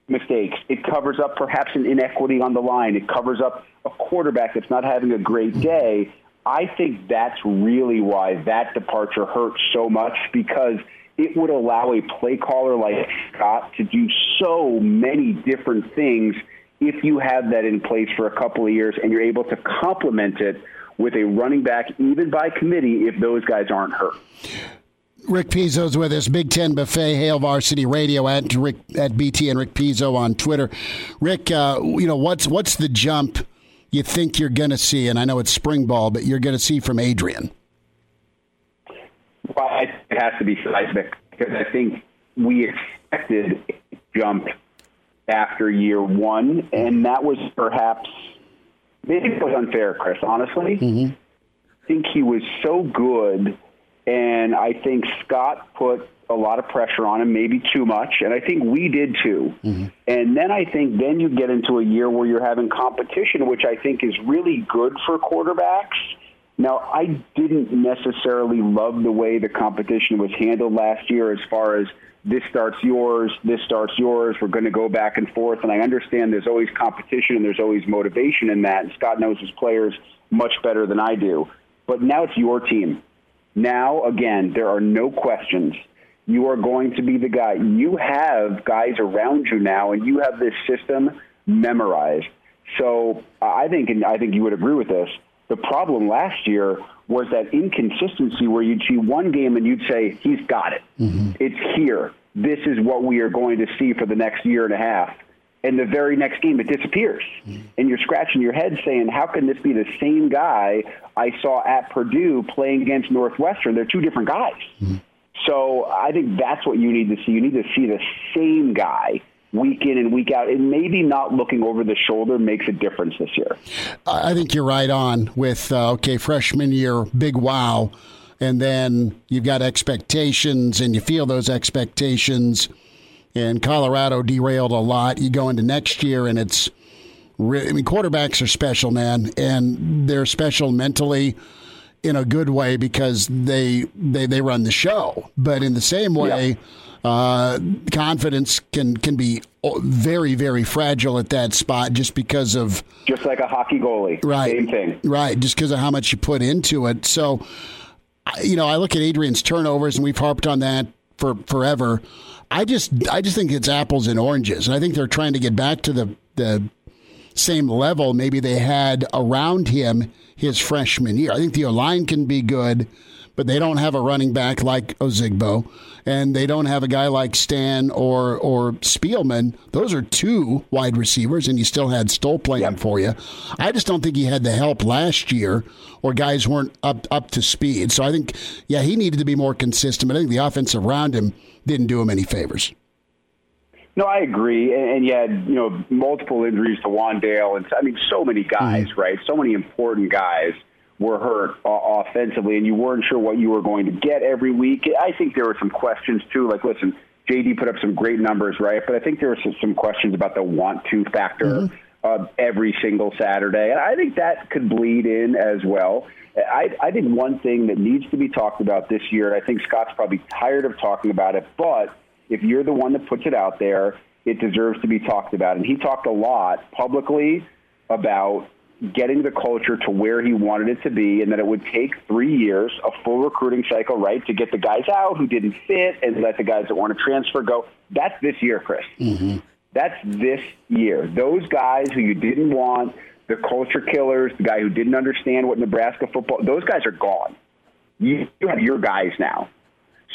mistakes. It covers up perhaps an inequity on the line. It covers up a quarterback that's not having a great day. I think that's really why that departure hurts so much because it would allow a play caller like Scott to do so many different things if you have that in place for a couple of years and you're able to complement it with a running back, even by committee, if those guys aren't hurt. Rick Pizzo's with us, Big Ten Buffet, Hail Varsity Radio at Rick at BTN Rick Pizzo on Twitter. Rick, uh, you know what's what's the jump you think you're going to see? And I know it's spring ball, but you're going to see from Adrian. Well, it has to be seismic because I think we expected a jump after year one, and that was perhaps maybe it was unfair, Chris. Honestly, mm-hmm. I think he was so good, and I think Scott put a lot of pressure on him, maybe too much, and I think we did too. Mm-hmm. And then I think then you get into a year where you're having competition, which I think is really good for quarterbacks. Now, I didn't necessarily love the way the competition was handled last year as far as this starts yours, this starts yours, we're going to go back and forth. And I understand there's always competition and there's always motivation in that. And Scott knows his players much better than I do. But now it's your team. Now, again, there are no questions you are going to be the guy. You have guys around you now, and you have this system memorized. So I think, and I think you would agree with this. The problem last year was that inconsistency where you'd see one game and you'd say, he's got it. Mm-hmm. It's here. This is what we are going to see for the next year and a half. And the very next game, it disappears. Mm-hmm. And you're scratching your head saying, how can this be the same guy I saw at Purdue playing against Northwestern? They're two different guys. Mm-hmm. So I think that's what you need to see. You need to see the same guy week in and week out. And maybe not looking over the shoulder makes a difference this year. I think you're right on with, uh, okay, freshman year, big wow. And then you've got expectations and you feel those expectations. And Colorado derailed a lot. You go into next year and it's, I mean, quarterbacks are special, man. And they're special mentally in a good way because they they they run the show. But in the same way, yeah. uh, confidence can can be very very fragile at that spot just because of just like a hockey goalie. Right, same thing. Right, just because of how much you put into it. So, you know, I look at Adrian's turnovers, and we've harped on that for forever. I just I just think it's apples and oranges, and I think they're trying to get back to the the same level maybe they had around him his freshman year. I think the line can be good, but they don't have a running back like Ozigbo, and they don't have a guy like Stan or or Spielman. Those are two wide receivers, and you still had Stoll playing yep. for you. I just don't think he had the help last year, or guys weren't up up to speed. So I think, yeah, he needed to be more consistent. But I think the offense around him didn't do him any favors. No, I agree, and, and you had you know multiple injuries to Wan'Dale, and I mean so many guys, mm-hmm. right? So many important guys were hurt uh, offensively, and you weren't sure what you were going to get every week. I think there were some questions too. Like, listen, JD put up some great numbers, right? But I think there were some, some questions about the want to factor mm-hmm. uh, every single Saturday, and I think that could bleed in as well. I, I think one thing that needs to be talked about this year, and I think Scott's probably tired of talking about it, but if you're the one that puts it out there, it deserves to be talked about. And he talked a lot publicly about getting the culture to where he wanted it to be and that it would take three years, a full recruiting cycle, right, to get the guys out who didn't fit and let the guys that want to transfer go. That's this year, Chris. Mm-hmm. That's this year. Those guys who you didn't want, the culture killers, the guy who didn't understand what Nebraska football, those guys are gone. You have your guys now.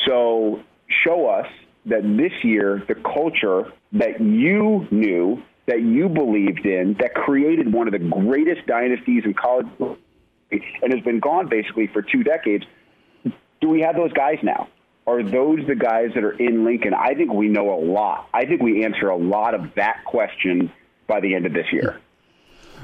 So show us that this year the culture that you knew, that you believed in, that created one of the greatest dynasties in college and has been gone basically for two decades, do we have those guys now? Are those the guys that are in Lincoln? I think we know a lot. I think we answer a lot of that question by the end of this year.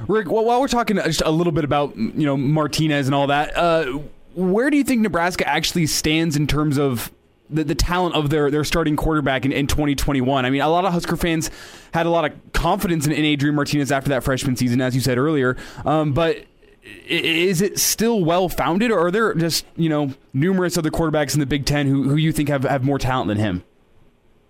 Rick, well, while we're talking just a little bit about you know Martinez and all that, uh, where do you think Nebraska actually stands in terms of the, the talent of their, their starting quarterback in, in 2021? I mean, a lot of Husker fans had a lot of confidence in, in Adrian Martinez after that freshman season, as you said earlier. Um, but is it still well founded, or are there just you know numerous other quarterbacks in the Big Ten who, who you think have, have more talent than him?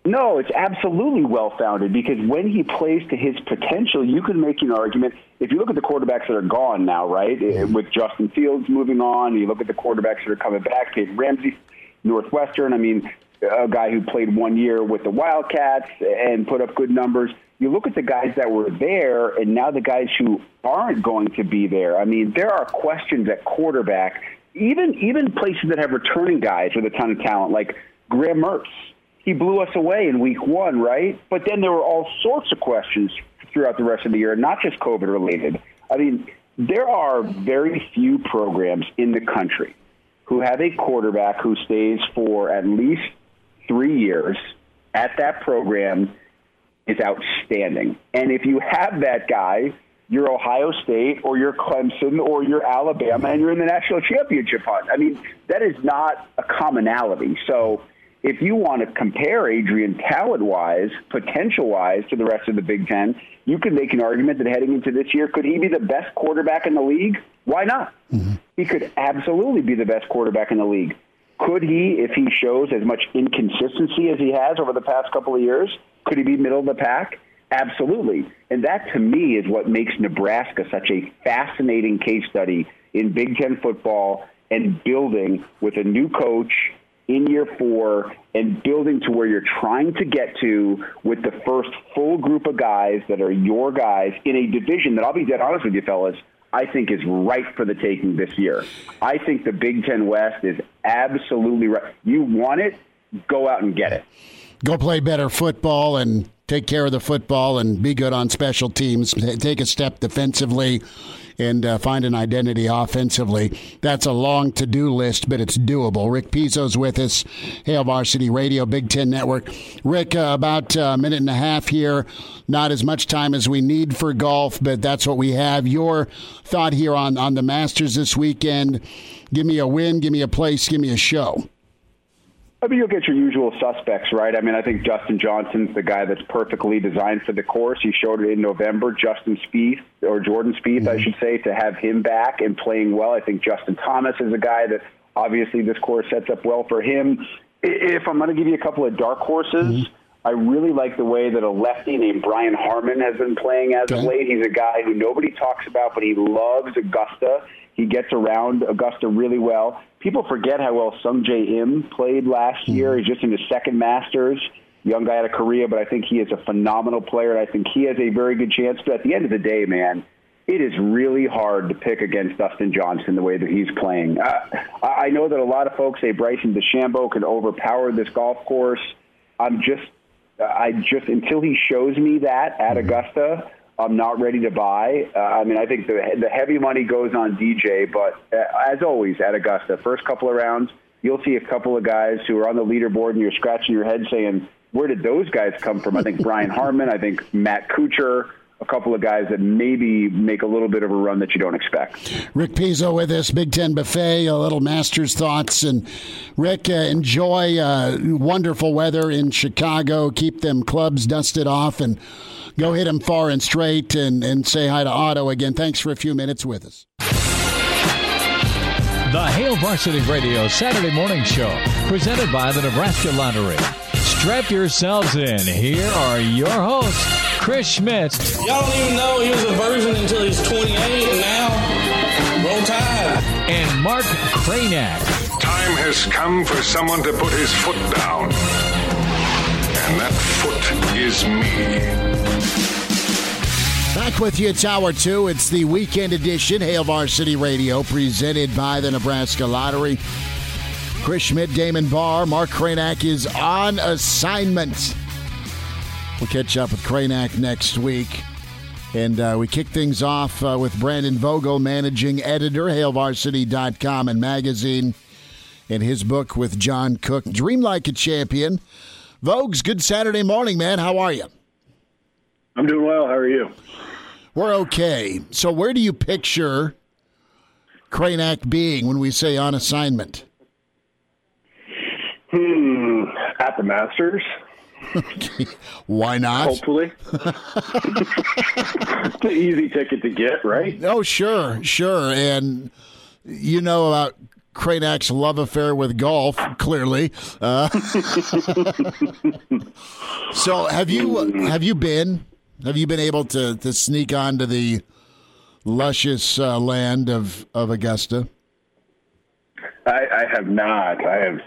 No, it's absolutely well founded because when he plays to his potential, you can make an argument. If you look at the quarterbacks that are gone now, right, eh, with Justin Fields moving on, you look at the quarterbacks that are coming back, Peyton Ramsey, Northwestern. I mean, a guy who played one year with the Wildcats and put up good numbers. You look at the guys that were there, and now the guys who aren't going to be there. I mean, there are questions at quarterback, even even places that have returning guys with a ton of talent, like Graham Mertz he blew us away in week one, right? But then there were all sorts of questions throughout the rest of the year, not just COVID related. I mean, there are very few programs in the country who have a quarterback who stays for at least three years at that program is outstanding. And if you have that guy, you're Ohio State or you're Clemson or you're Alabama and you're in the national championship hunt. I mean, that is not a commonality. So if you want to compare Adrian talent wise, potential wise to the rest of the Big Ten, you could make an argument that heading into this year, could he be the best quarterback in the league? Why not? Mm-hmm. He could absolutely be the best quarterback in the league. Could he, if he shows as much inconsistency as he has over the past couple of years, could he be middle of the pack? Absolutely. And that to me is what makes Nebraska such a fascinating case study in Big Ten football and building with a new coach in year four and building to where you're trying to get to with the first full group of guys that are your guys in a division that I'll be dead honest with you, fellas. I think is right for the taking this year. I think the Big Ten West is absolutely right. You want it, go out and get it. Go play better football and take care of the football and be good on special teams. Take a step defensively and uh, find an identity offensively. That's a long to do list, but it's doable. Rick Pizzo's with us, Hail Varsity Radio, Big Ten Network. Rick, uh, about a minute and a half here. Not as much time as we need for golf, but that's what we have. Your thought here on, on the Masters this weekend. Give me a win, give me a place, give me a show. I mean, you'll get your usual suspects, right? I mean, I think Justin Johnson's the guy that's perfectly designed for the course. He showed it in November. Justin Spieth, or Jordan Spieth, mm-hmm. I should say, to have him back and playing well. I think Justin Thomas is a guy that obviously this course sets up well for him. If I'm going to give you a couple of dark horses, mm-hmm. I really like the way that a lefty named Brian Harman has been playing as okay. of late. He's a guy who nobody talks about, but he loves Augusta. He gets around Augusta really well. People forget how well Sungjae Im played last mm-hmm. year. He's just in his second Masters. Young guy out of Korea, but I think he is a phenomenal player, and I think he has a very good chance. But at the end of the day, man, it is really hard to pick against Dustin Johnson the way that he's playing. Uh, I know that a lot of folks say Bryson DeChambeau can overpower this golf course. I'm just, I just until he shows me that at mm-hmm. Augusta, I'm not ready to buy. Uh, I mean, I think the the heavy money goes on DJ, but uh, as always at Augusta, first couple of rounds, you'll see a couple of guys who are on the leaderboard, and you're scratching your head saying, "Where did those guys come from?" I think Brian Harman, I think Matt Kuchar, a couple of guys that maybe make a little bit of a run that you don't expect. Rick Pizzo with us, Big Ten Buffet, a little Masters thoughts. And Rick, uh, enjoy uh, wonderful weather in Chicago. Keep them clubs dusted off and go hit him far and straight and, and say hi to Otto again. Thanks for a few minutes with us. The Hail Varsity Radio Saturday Morning Show, presented by the Nebraska Lottery. Strap yourselves in. Here are your hosts, Chris Schmidt. Y'all don't even know he was a virgin until he's 28, and now, roll tide. And Mark Kraynak. Time has come for someone to put his foot down. And that foot is me. Back with you, Tower 2. It's the weekend edition, Hail Varsity Radio, presented by the Nebraska Lottery. Chris Schmidt, Damon Barr, Mark Kraynak is on assignment. We'll catch up with Kraynak next week. And uh, we kick things off uh, with Brandon Vogel, managing editor, HailVarsity.com and magazine, and his book with John Cook, Dream Like a Champion. Vogues, good Saturday morning, man. How are you? I'm doing well. How are you? We're okay. So, where do you picture Kraynak being when we say on assignment? Hmm, at the Masters. Why not? Hopefully. it's an easy ticket to get, right? Oh, sure, sure. And you know about Kraynak's love affair with golf, clearly. Uh, so have you have you been have you been able to to sneak onto the luscious uh, land of of Augusta? I, I have not. I have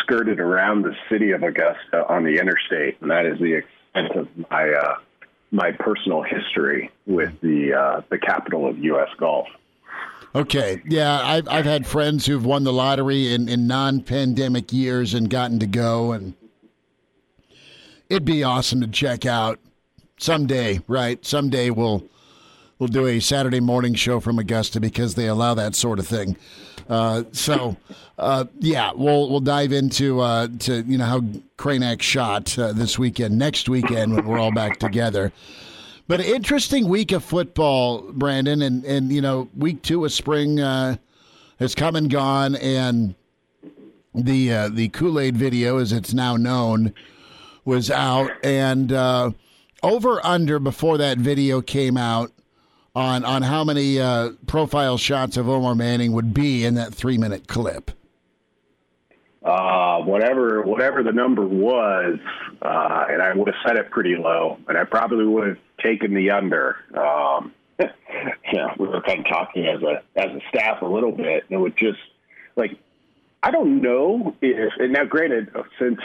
skirted around the city of Augusta on the interstate, and that is the extent of my uh, my personal history with the uh, the capital of U.S. golf. Okay, yeah, I've I've had friends who've won the lottery in, in non-pandemic years and gotten to go, and it'd be awesome to check out someday. Right, someday we'll we'll do a Saturday morning show from Augusta because they allow that sort of thing. Uh, so, uh, yeah, we'll we'll dive into uh, to you know how Kraynak shot uh, this weekend, next weekend when we're all back together. But interesting week of football, Brandon, and and you know week two of spring uh, has come and gone, and the uh, the Kool Aid video, as it's now known, was out, and uh, over under before that video came out on on how many uh, profile shots of Omar Manning would be in that three minute clip. Uh, whatever whatever the number was, uh, and I would have set it pretty low, and I probably would have taken the under. Um, yeah, we were kind of talking as a as a staff a little bit, and it would just like I don't know if and now granted since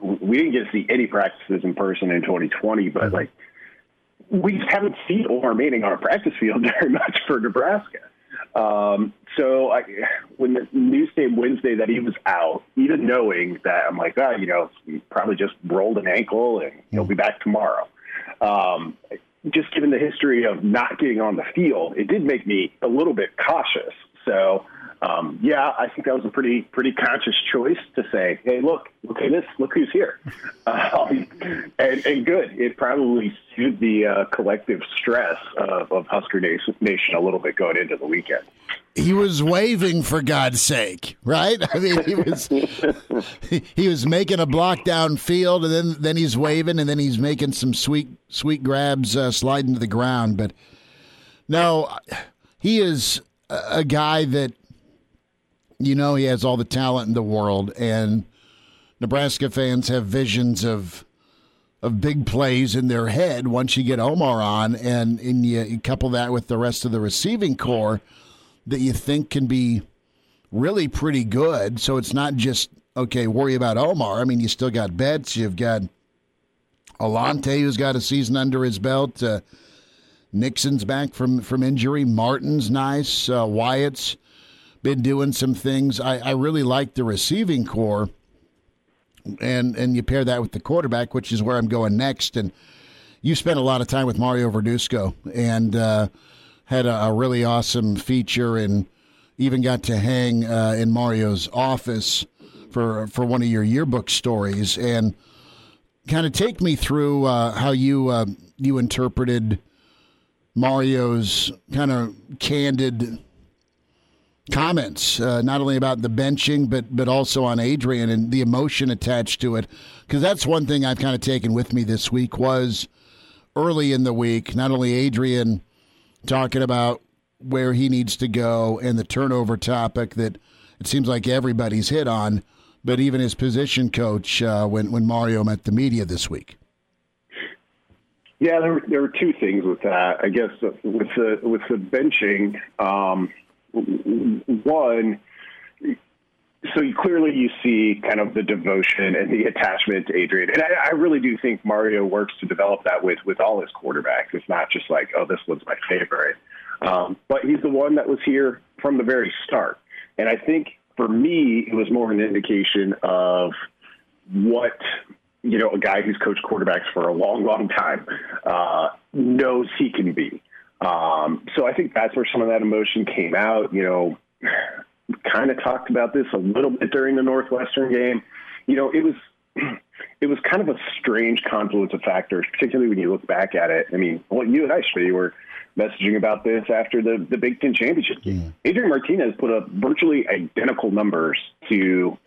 we didn't get to see any practices in person in 2020, but like we just haven't seen Omar Manning on a practice field very much for Nebraska. Um, so I, when the news came Wednesday that he was out, even knowing that I'm like, oh, you know, he probably just rolled an ankle and he'll be back tomorrow. Um, just given the history of not getting on the field, it did make me a little bit cautious. So, um, yeah, I think that was a pretty pretty conscious choice to say, "Hey, look, look at this, look who's here," um, and, and good. It probably soothed the uh, collective stress of, of Husker Nation a little bit going into the weekend. He was waving for God's sake, right? I mean, he was he was making a block down field, and then then he's waving, and then he's making some sweet sweet grabs uh, sliding to the ground. But no, he is a guy that you know he has all the talent in the world, and Nebraska fans have visions of of big plays in their head once you get Omar on, and and you, you couple that with the rest of the receiving corps that you think can be really pretty good. So it's not just okay. Worry about Omar. I mean, you still got Betts. You've got Alontae, who's got a season under his belt. Uh, Nixon's back from from injury. Martin's nice. Uh, Wyatt's been doing some things. I, I really like the receiving corps, and and you pair that with the quarterback, which is where I'm going next. And you spent a lot of time with Mario Verduzco and uh, had a, a, really awesome feature, and even got to hang uh, in Mario's office for for one of your yearbook stories, and kind of take me through uh, how you uh, you interpreted Mario's kind of candid comments, uh, not only about the benching, but but also on Adrian and the emotion attached to it. Because that's one thing I've kind of taken with me this week was early in the week, not only Adrian talking about where he needs to go and the turnover topic that it seems like everybody's hit on, but even his position coach uh, when when Mario met the media this week. Yeah, there, there were two things with that. I guess with the with the benching. Um, one, so clearly you see kind of the devotion and the attachment to Adrian, and I, I, really do think Mario works to develop that with with all his quarterbacks. It's not just like, oh, this one's my favorite, um, but he's the one that was here from the very start, and I think for me it was more an indication of what you know a guy who's coached quarterbacks for a long, long time uh, knows he can be. Um, so I think that's where some of that emotion came out. You know, kind of talked about this a little bit during the Northwestern game. You know, it was it was kind of a strange confluence of factors, particularly when you look back at it. I mean, well, you and I, Schmidt, were messaging about this after the, the Big Ten championship game. Adrian Martinez put up virtually identical numbers to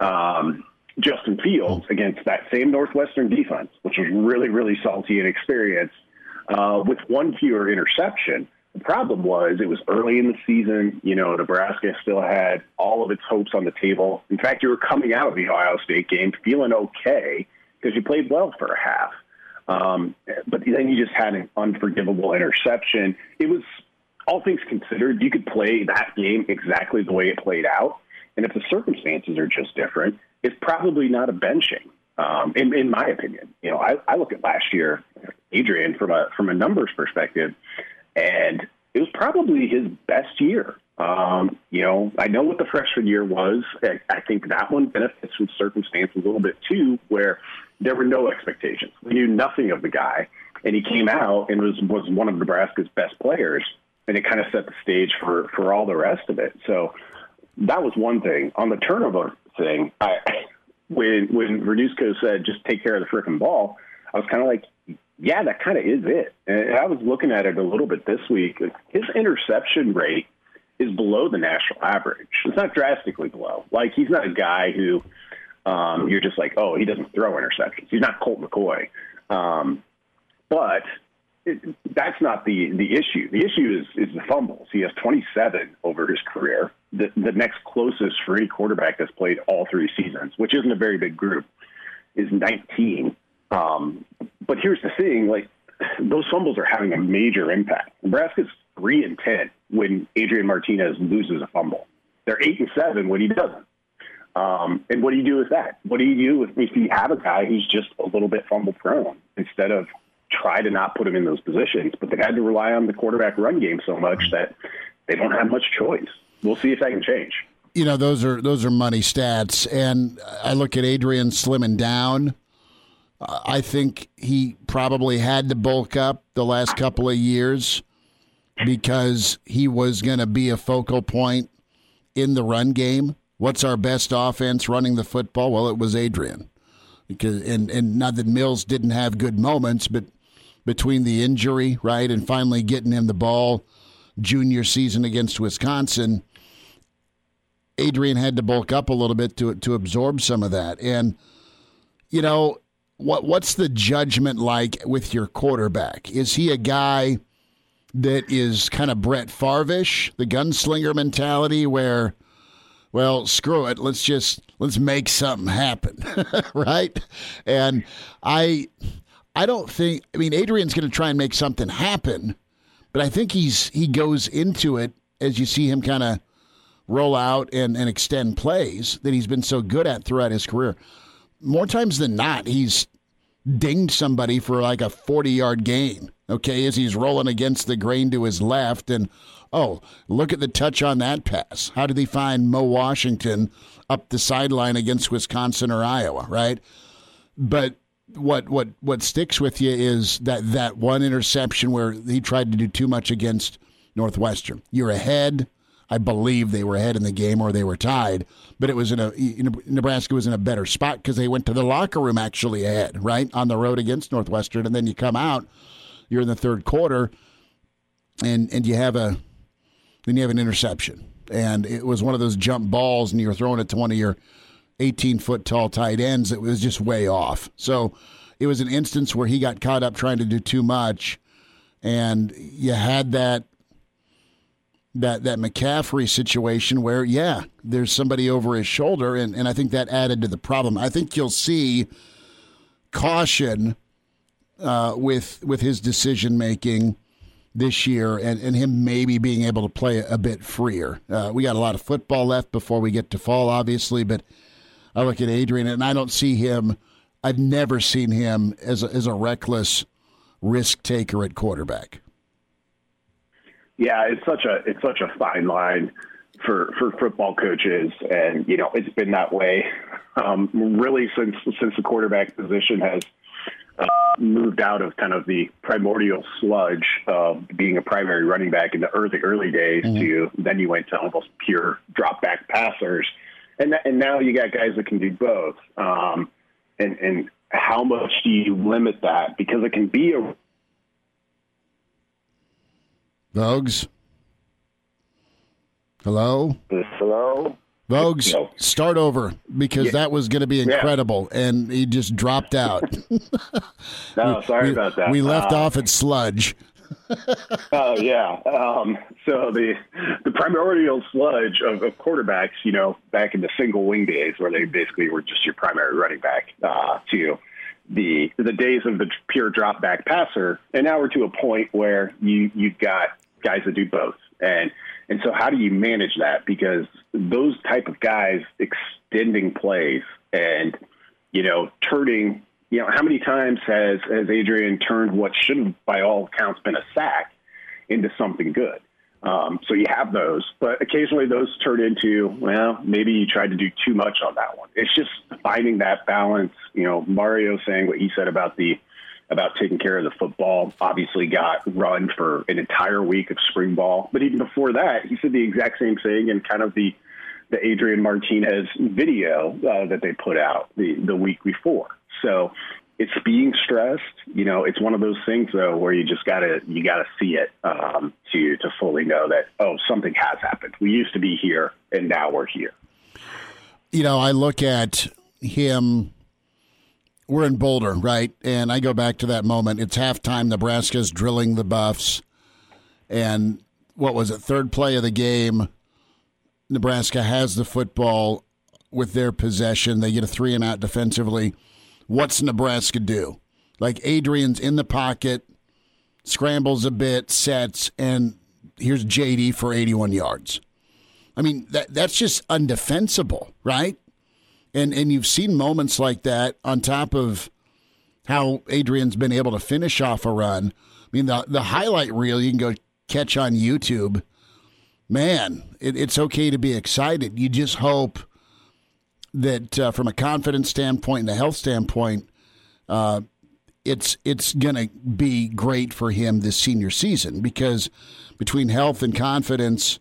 um, Justin Fields against that same Northwestern defense, which was really, really salty and experienced, uh, with one fewer interception. The problem was it was early in the season. You know, Nebraska still had all of its hopes on the table. In fact, you were coming out of the Ohio State game feeling okay because you played well for a half. Um, but then you just had an unforgivable interception. It was, all things considered, you could play that game exactly the way it played out. And if the circumstances are just different, it's probably not a benching. Um, in, in my opinion, you know, I, I look at last year, Adrian, from a from a numbers perspective, and it was probably his best year. Um, you know, I know what the freshman year was. I, I think that one benefits from circumstance a little bit too, where there were no expectations. We knew nothing of the guy, and he came out and was was one of Nebraska's best players, and it kind of set the stage for for all the rest of it. So that was one thing. On the turnover thing, I when when Verduzco said just take care of the freaking ball, I was kind of like, yeah, that kind of is it. And I was looking at it a little bit this week. His interception rate is below the national average. It's not drastically below. Like he's not a guy who um, you're just like, oh, he doesn't throw interceptions. He's not Colt McCoy. Um, but it, that's not the the issue. The issue is is the fumbles. He has 27 over his career. The, the next closest for any quarterback that's played all three seasons, which isn't a very big group, is 19. Um, but here's the thing: like those fumbles are having a major impact. Nebraska's three and ten when Adrian Martinez loses a fumble. They're eight and seven when he doesn't. Um, and what do you do with that? What do you do if, if you have a guy who's just a little bit fumble prone instead of try to not put him in those positions? But they had to rely on the quarterback run game so much that they don't have much choice. We'll see if that can change. You know, those are those are money stats, and I look at Adrian slimming down. I think he probably had to bulk up the last couple of years because he was going to be a focal point in the run game. What's our best offense running the football? Well, it was Adrian. Because and and not that Mills didn't have good moments, but between the injury, right, and finally getting him the ball junior season against Wisconsin, Adrian had to bulk up a little bit to to absorb some of that. And you know, what what's the judgment like with your quarterback? Is he a guy that is kind of Brett Favre-ish, the gunslinger mentality where well, screw it, let's just let's make something happen, right? And I I don't think I mean Adrian's going to try and make something happen, but I think he's he goes into it as you see him kind of roll out and, and extend plays that he's been so good at throughout his career. More times than not, he's dinged somebody for like a 40 yard gain, okay, as he's rolling against the grain to his left. And oh, look at the touch on that pass. How did he find Mo Washington up the sideline against Wisconsin or Iowa, right? But what what what sticks with you is that that one interception where he tried to do too much against Northwestern. You're ahead. I believe they were ahead in the game or they were tied, but it was in a Nebraska was in a better spot because they went to the locker room actually ahead, right on the road against Northwestern, and then you come out, you're in the third quarter, and and you have a then you have an interception, and it was one of those jump balls, and you're throwing it to one of your 18 foot tall tight ends. It was just way off. So it was an instance where he got caught up trying to do too much, and you had that that that McCaffrey situation where yeah, there's somebody over his shoulder, and and I think that added to the problem. I think you'll see caution uh, with with his decision making this year, and and him maybe being able to play a bit freer. Uh, we got a lot of football left before we get to fall, obviously, but I look at Adrian, and I don't see him. I've never seen him as a, as a reckless risk taker at quarterback. Yeah, it's such a it's such a fine line for for football coaches, and you know it's been that way um, really since since the quarterback position has uh, moved out of kind of the primordial sludge of being a primary running back in the early early days mm-hmm. to then you went to almost pure drop back passers, and and now you got guys that can do both. Um, and and how much do you limit that? Because it can be a Vogues. Hello? Hello? Vogues, No. start over because Yeah. that was going to be Yeah. incredible, and he just dropped out. No, sorry we, about that. We left Uh, off at sludge. Oh yeah. Um, so the the primordial sludge of, of quarterbacks, you know, back in the single wing days, where they basically were just your primary running back, uh, to the the days of the pure drop back passer, and now we're to a point where you you've got guys that do both, and and so how do you manage that? Because those type of guys extending plays and you know turning you know, how many times has has Adrian turned what should have, by all accounts, been a sack into something good? Um, so you have those, but occasionally those turn into, well, maybe you tried to do too much on that one. It's just finding that balance. You know, Mario saying what he said about the about taking care of the football. Obviously, got run for an entire week of spring ball, but even before that, he said the exact same thing and kind of the the Adrian Martinez video uh, that they put out the the week before. So it's being stressed. You know, it's one of those things though where you just gotta you gotta see it um, to to fully know that oh something has happened. We used to be here and now we're here. You know, I look at him. We're in Boulder, right? And I go back to that moment. It's halftime. Nebraska's drilling the Buffs, and what was it? Third play of the game. Nebraska has the football with their possession. They get a three and out defensively. What's Nebraska do? Like Adrian's in the pocket, scrambles a bit, sets, and here's JD for 81 yards. I mean, that that's just undefensible, right? And and you've seen moments like that on top of how Adrian's been able to finish off a run. I mean, the the highlight reel you can go catch on YouTube. Man, it, it's okay to be excited. You just hope that uh, from a confidence standpoint and a health standpoint, uh, it's it's going to be great for him this senior season because between health and confidence,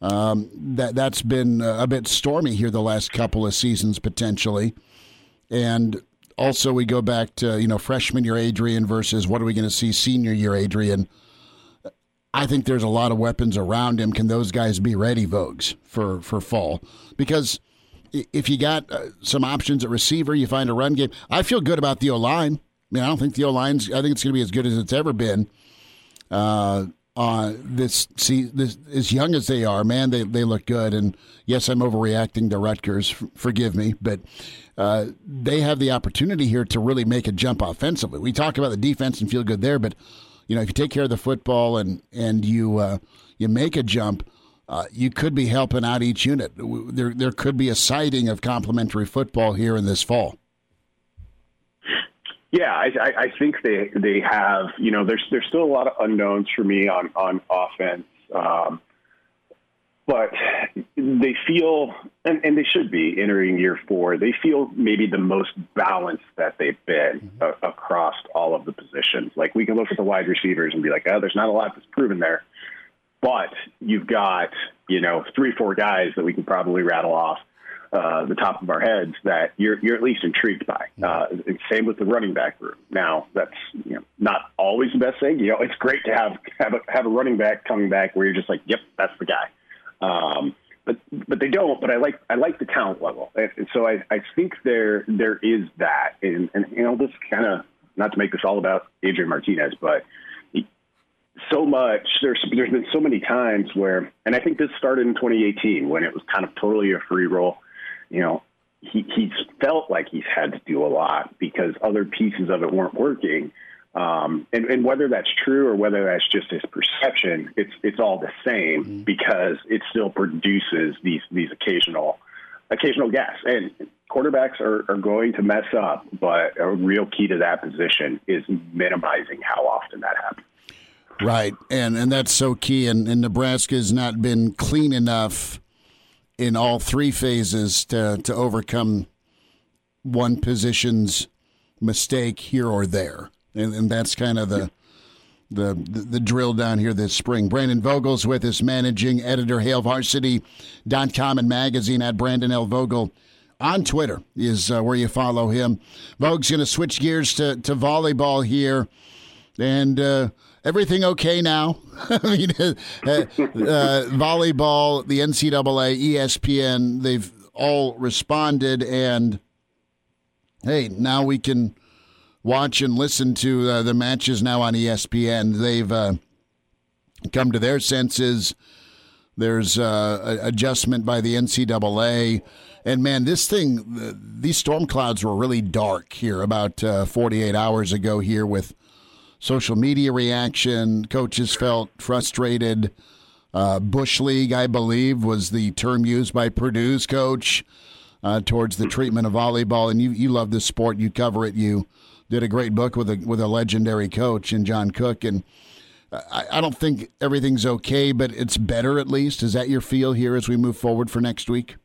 um, that that's been a bit stormy here the last couple of seasons potentially, and also we go back to you know freshman year Adrian versus what are we going to see senior year Adrian. I think there's a lot of weapons around him. Can those guys be ready, Vogues, for for fall? Because if you got uh, some options at receiver, you find a run game. I feel good about the O line. I mean, I don't think the O line's. I think it's going to be as good as it's ever been. Uh, uh, this see this as young as they are, man, they they look good. And yes, I'm overreacting to Rutgers. F- forgive me, but uh, they have the opportunity here to really make a jump offensively. We talk about the defense and feel good there, but you know if you take care of the football and and you uh, you make a jump. Uh, you could be helping out each unit. There, there could be a sighting of complementary football here in this fall. Yeah, I, I, think they they have. You know, there's there's still a lot of unknowns for me on on offense, um, but they feel, and, and they should be entering year four. They feel maybe the most balanced that they've been a, across all of the positions. Like we can look at the wide receivers and be like, oh, there's not a lot that's proven there, but you've got you know three four guys that we can probably rattle off uh, the top of our heads that you're you're at least intrigued by. Uh, same with the running back room. Now that's you know not always the best thing. You know, it's great to have have a, have a running back coming back where you're just like, yep, that's the guy. Um, but but they don't. But I like I like the talent level, and, so I, I think there there is that, and and you know this kind of not to make this all about Adrian Martinez, but so much. There's there's been so many times where, and I think this started in 2018 when it was kind of totally a free roll. You know, he he's felt like he's had to do a lot because other pieces of it weren't working. Um, and, and whether that's true or whether that's just his perception, it's it's all the same because it still produces these these occasional occasional gaps. And quarterbacks are, are going to mess up, but a real key to that position is minimizing how often that happens. Right, and and that's so key. And, and Nebraska's not been clean enough in all three phases to to overcome one position's mistake here or there, and, and that's kind of the, the the drill down here this spring. Brandon Vogel's with us, managing editor, HailVarsity.com and magazine at Brandon L. Vogel on Twitter is uh, where you follow him. Vogue's going to switch gears to, to volleyball here. And uh, everything okay now? I mean, uh, uh, volleyball, the NCAA, ESPN, they've all responded. And hey, now we can watch and listen to uh, the matches now on ESPN. They've uh, come to their senses. There's uh, adjustment by the NCAA. And man, this thing, these storm clouds were really dark here about uh, 48 hours ago here with social media reaction. Coaches felt frustrated. Uh, Bush League, I believe, was the term used by Purdue's coach uh, towards the treatment of volleyball. And you, you love this sport. You cover it. You did a great book with a with a legendary coach in John Cook. And I, I don't think everything's okay, but it's better at least. Is that your feel here as we move forward for next week?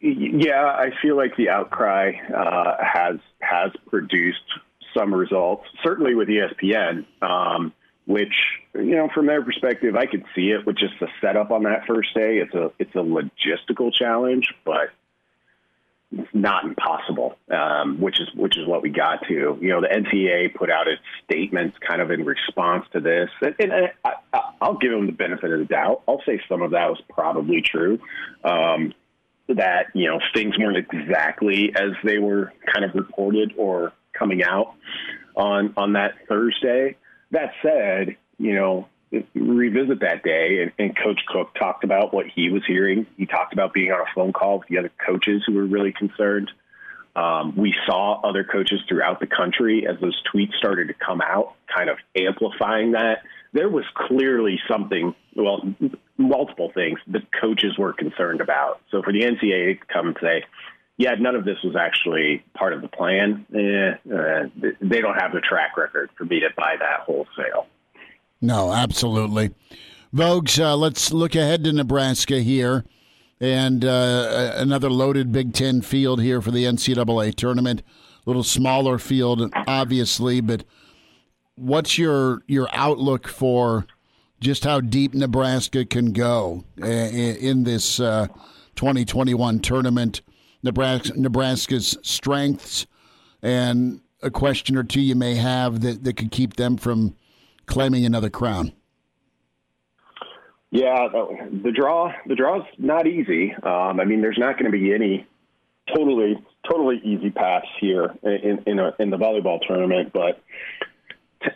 Yeah, I feel like the outcry uh, has has produced some results. Certainly with ESPN, um, which you know, from their perspective, I could see it with just the setup on that first day. It's a it's a logistical challenge, but it's not impossible, um, which is which is what we got to. You know, the NCAA put out its statements kind of in response to this, and, and I, will give them the benefit of the doubt. I'll say some of that was probably true. Um, that you know things weren't exactly as they were kind of reported or coming out on on that Thursday. That said, you know revisit that day, and, and, Coach Cook talked about what he was hearing. He talked about being on a phone call with the other coaches who were really concerned. Um, we saw other coaches throughout the country as those tweets started to come out, kind of amplifying that. There was clearly something, well, multiple things that coaches were concerned about. So for the NCAA to come and say, yeah, none of this was actually part of the plan, eh, uh, they don't have the track record for me to buy that wholesale. No, absolutely. Vogues, uh, let's look ahead to Nebraska here and uh, another loaded Big Ten field here for the NCAA tournament. A little smaller field, obviously, but what's your your outlook for just how deep Nebraska can go uh, in this uh, 2021 tournament? Nebraska, Nebraska's strengths and a question or two you may have that, that could keep them from claiming another crown? Yeah, the draw the draw's not easy. Um, I mean, there's not going to be any totally totally easy paths here in in, a, in the volleyball tournament, but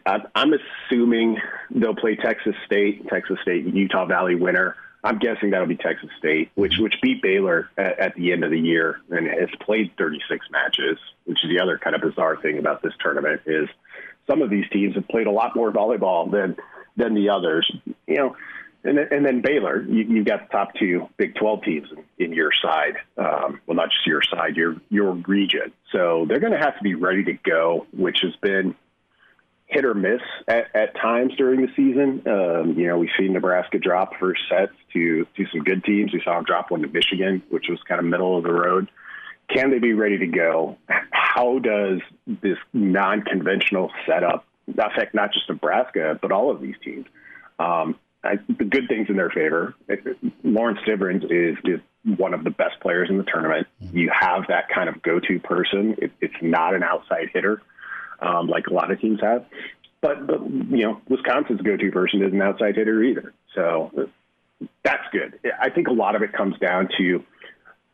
I'm assuming they'll play Texas State, Texas State, Utah Valley winner. I'm guessing that'll be Texas State, which which beat Baylor at, at, the end of the year and has played 36 matches. Which is the other kind of bizarre thing about this tournament is some of these teams have played a lot more volleyball than than the others. You know, and and then Baylor, you, you've got the top two Big 12 teams in, in your side. Um, well, not just your side, your your region. So they're going to have to be ready to go, which has been hit or miss at, at times during the season. Um, you know, we've seen Nebraska drop first sets to to some good teams. We saw them drop one to Michigan, which was kind of middle of the road. Can they be ready to go? How does this non-conventional setup affect not just Nebraska but all of these teams? Um, I, the good things in their favor. Lauren Stivrins is, is one of the best players in the tournament. You have that kind of go-to person. It, it's not an outside hitter um, like a lot of teams have. But, but you know, Wisconsin's go-to person is an outside hitter either. So that's good. I think a lot of it comes down to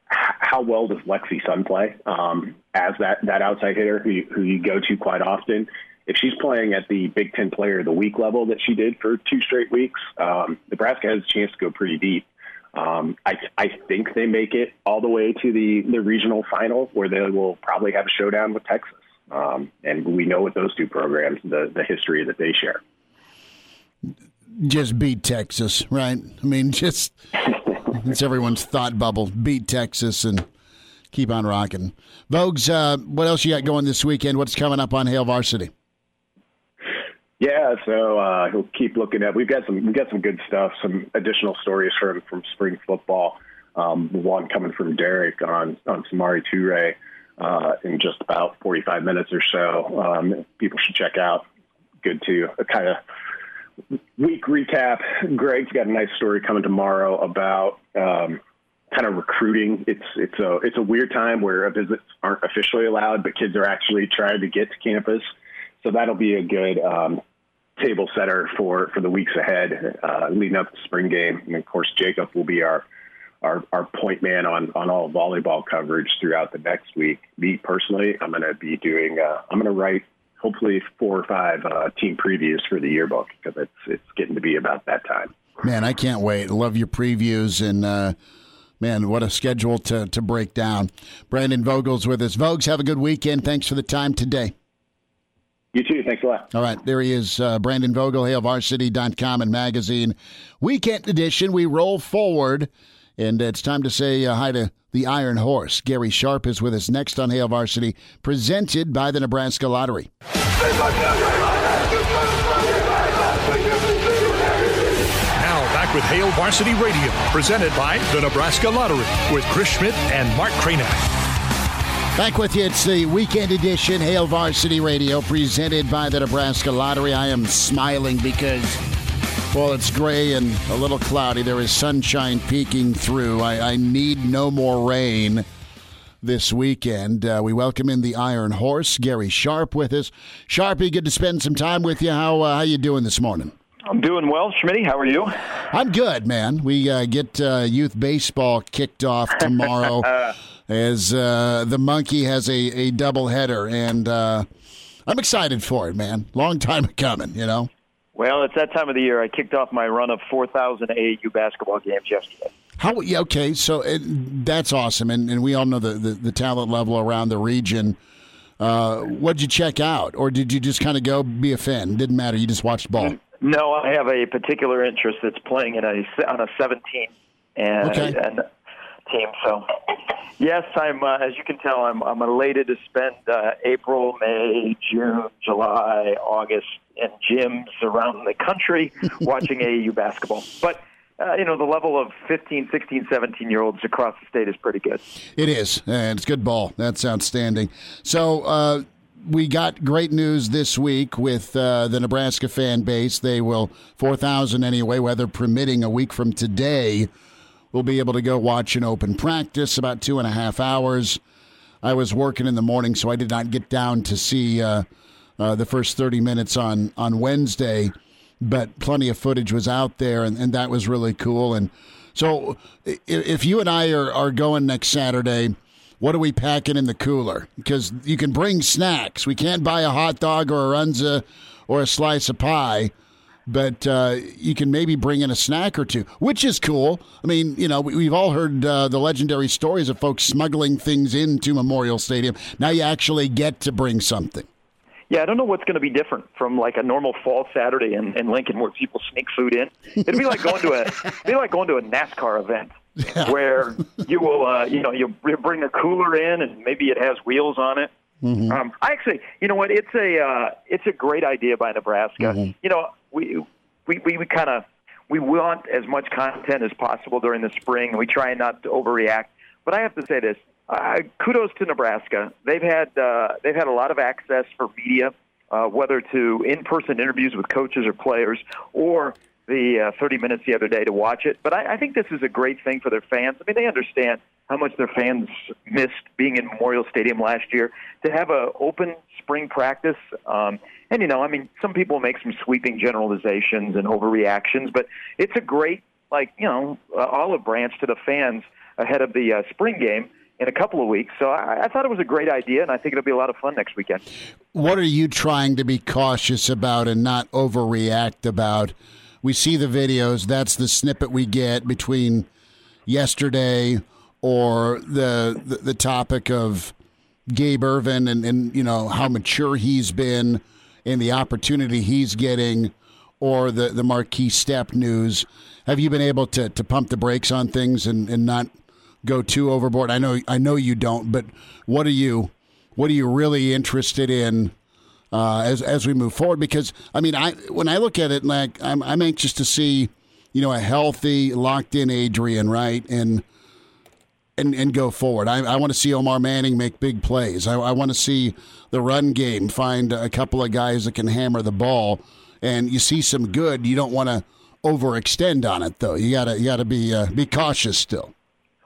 how well does Lexi Sun play um, as that that outside hitter who you, who you go to quite often. If she's playing at the Big Ten Player of the Week level that she did for two straight weeks, um, Nebraska has a chance to go pretty deep. Um, I, I think they make it all the way to the, the regional final where they will probably have a showdown with Texas. Um, and we know with those two programs the, the history that they share. Just beat Texas, right? I mean, just it's everyone's thought bubble. Beat Texas and keep on rocking. Vogues, uh, what else you got going this weekend? What's coming up on Hail Varsity? Yeah, so uh, we'll keep looking at. We've got some we've got some good stuff, some additional stories from from spring football. Um, one coming from Derek on on Samori Toure uh, in just about 45 minutes or so. Um, people should check out. Good to uh, kind of week recap. Greg's got a nice story coming tomorrow about um, kind of recruiting. It's it's a it's a weird time where visits aren't officially allowed, but kids are actually trying to get to campus. So that'll be a good um, table setter for for the weeks ahead, uh, leading up to spring game. And of course, Jacob will be our our, our point man on on all volleyball coverage throughout the next week. Me personally, I'm going to be doing. Uh, I'm going to write hopefully four or five uh, team previews for the yearbook because it's it's getting to be about that time. Man, I can't wait. Love your previews and. Uh, man, what a schedule to, to break down. Brandon Vogel's with us. Vogues, have a good weekend. Thanks for the time today. You too. Thanks a lot. All right. There he is, uh, Brandon Vogel, HailVarsity.com and magazine. Weekend edition. We roll forward, and it's time to say uh, hi to the Iron Horse. Gary Sharp is with us next on Hail Varsity, presented by the Nebraska Lottery. Now back with Hail Varsity Radio, presented by the Nebraska Lottery, with Chris Schmidt and Mark Kraynak. Back with you. It's the weekend edition, Hail Varsity Radio, presented by the Nebraska Lottery. I am smiling because, well, it's gray and a little cloudy. There is sunshine peeking through. I, I need no more rain this weekend. Uh, we welcome in the Iron Horse, Gary Sharp, with us. Sharpie, good to spend some time with you. How uh, how you doing this morning? I'm doing well, Schmitty. How are you? I'm good, man. We uh, get uh, youth baseball kicked off tomorrow as uh, the monkey has a, a double header, and uh, I'm excited for it, man. Long time coming, you know. Well, it's that time of the year. I kicked off my run of 4,000 AAU basketball games yesterday. How? Yeah, okay, so it, that's awesome, and, and we all know the, the, the talent level around the region. Uh, what'd you check out, or did you just kind of go be a fan? Didn't matter. You just watched ball. No, I have a particular interest that's playing in a on a 17 and, Okay. and team. So, yes, I'm. Uh, as you can tell, I'm I'm elated to spend uh, April, May, June, July, August in gyms around the country watching AAU basketball. But uh, you know, the level of 15, 16, 17 year olds across the state is pretty good. It is, and it's good ball. That's outstanding. So uh, we got great news this week with uh, the Nebraska fan base. They will four thousand anyway, weather permitting. A week from today, we'll be able to go watch an open practice about two and a half hours. I was working in the morning, so I did not get down to see uh, uh, the first thirty minutes on on Wednesday, but plenty of footage was out there, and, and that was really cool. And so, if you and I are, are going next Saturday, what are we packing in the cooler? Because you can bring snacks. We can't buy a hot dog or a runza or a slice of pie, but uh, you can maybe bring in a snack or two, which is cool. I mean, you know, we, we've all heard uh, the legendary stories of folks smuggling things into Memorial Stadium. Now you actually get to bring something. Yeah, I don't know what's going to be different from like a normal fall Saturday in, in Lincoln where people sneak food in. It'd be like going to a it'd be like going to a NASCAR event where you will uh, you know you bring a cooler in and maybe it has wheels on it. Um, I actually, you know what? It's a uh, it's a great idea by Nebraska. You know, we we we, we kind of we want as much content as possible during the spring, and we try not to overreact. But I have to say this: uh, kudos to Nebraska. They've had uh, they've had a lot of access for media, uh, whether to in-person interviews with coaches or players, or the uh, 30 minutes the other day to watch it. But I, I think this is a great thing for their fans. I mean, they understand how much their fans missed being in Memorial Stadium last year. To have a open spring practice, um, and you know, I mean, some people make some sweeping generalizations and overreactions, but it's a great, like you know, uh, olive branch to the fans ahead of the uh, spring game in a couple of weeks. So I, I thought it was a great idea, and I think it'll be a lot of fun next weekend. What are you trying to be cautious about and not overreact about? We see the videos. That's the snippet we get between yesterday or the the, the topic of Gabe Ervin and, and you know how mature he's been and the opportunity he's getting, or the the Markese Stepp news. Have you been able to to pump the brakes on things and, and not go too overboard? I know I know you don't, but what are you what are you really interested in uh, as as we move forward? Because I mean, I when I look at it, like I'm I'm anxious to see you know a healthy, locked in Adrian, right, and and and go forward. I, I want to see Omar Manning make big plays. I, I want to see the run game find a couple of guys that can hammer the ball. And you see some good. You don't want to overextend on it though. You gotta you gotta be uh, be cautious still.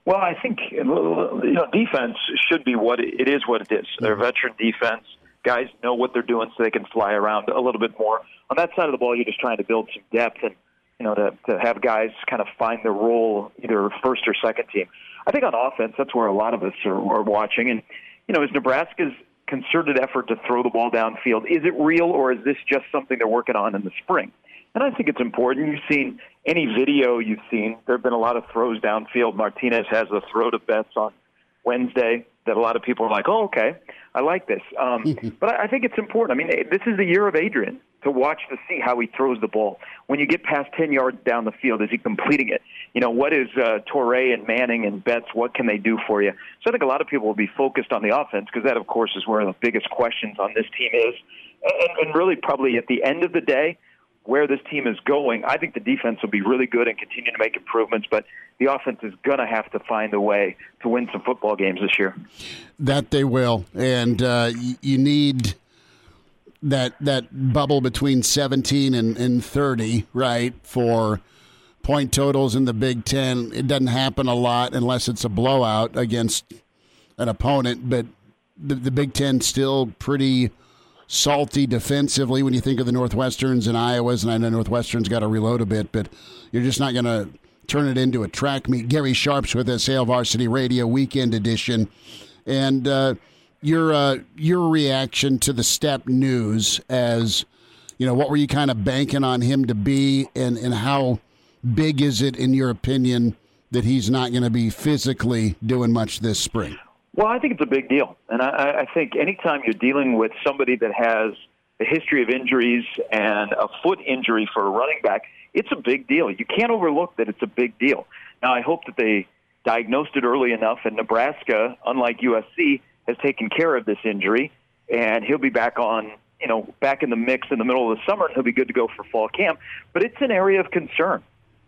Well, I think you know defense should be what it is. What it is. They're veteran defense. Guys know what they're doing, so they can fly around a little bit more. On that side of the ball, you're just trying to build some depth and you know to to have guys kind of find their role, either first or second team. I think on offense, that's where a lot of us are, are watching. And you know, is Nebraska's concerted effort to throw the ball downfield is it real or is this just something they're working on in the spring? And I think it's important. You've seen any video you've seen. There have been a lot of throws downfield. Martinez has a throw to Betts on Wednesday that a lot of people are like, "Oh, okay, I like this." Um, but I think it's important. I mean, this is the year of Adrian to watch to see how he throws the ball. When you get past ten yards down the field, is he completing it? You know, what is uh, Toure and Manning and Betts? What can they do for you? So I think a lot of people will be focused on the offense because that, of course, is where the biggest questions on this team is, and, and really probably at the end of the day where this team is going, I think the defense will be really good and continue to make improvements, but the offense is going to have to find a way to win some football games this year. That they will, and uh, you need that that bubble between 17 and, and 30, right, for point totals in the Big Ten. It doesn't happen a lot unless it's a blowout against an opponent, but the, the Big Ten still pretty – salty defensively when you think of the Northwesterns and Iowas, and I know Northwestern's got to reload a bit, but you're just not going to turn it into a track meet. Gary Sharps with us, Hail Varsity Radio Weekend Edition, and uh, your uh, your reaction to the Stepp news as you know what were you kind of banking on him to be, and and how big is it in your opinion that he's not going to be physically doing much this spring? Well, I think it's a big deal. And I, I think anytime you're dealing with somebody that has a history of injuries and a foot injury for a running back, it's a big deal. You can't overlook that it's a big deal. Now, I hope that they diagnosed it early enough, and Nebraska, unlike USC, has taken care of this injury, and he'll be back on, you know, back in the mix in the middle of the summer, and he'll be good to go for fall camp. But it's an area of concern.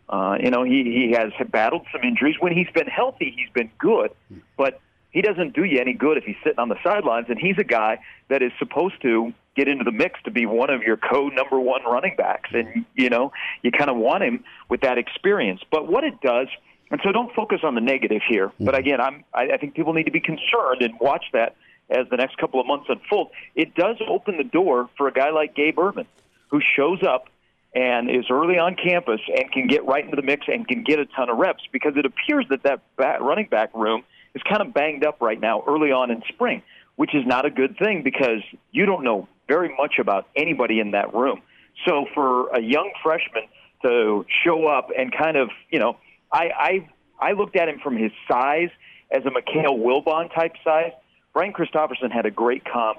Uh, you know, he, he has battled some injuries. When he's been healthy, he's been good, but – he doesn't do you any good if he's sitting on the sidelines. And he's a guy that is supposed to get into the mix to be one of your co number one running backs. And, you know, you kind of want him with that experience. But what it does, and so don't focus on the negative here. Mm-hmm. But again, I'm, I, I think people need to be concerned and watch that as the next couple of months unfold. It does open the door for a guy like Gabe Ervin, who shows up and is early on campus and can get right into the mix and can get a ton of reps because it appears that that running back room is kind of banged up right now early on in spring, which is not a good thing because you don't know very much about anybody in that room. So for a young freshman to show up and kind of, you know, I I, I looked at him from his size as a Mikhail Wilbon type size. Brian Christopherson had a great comp.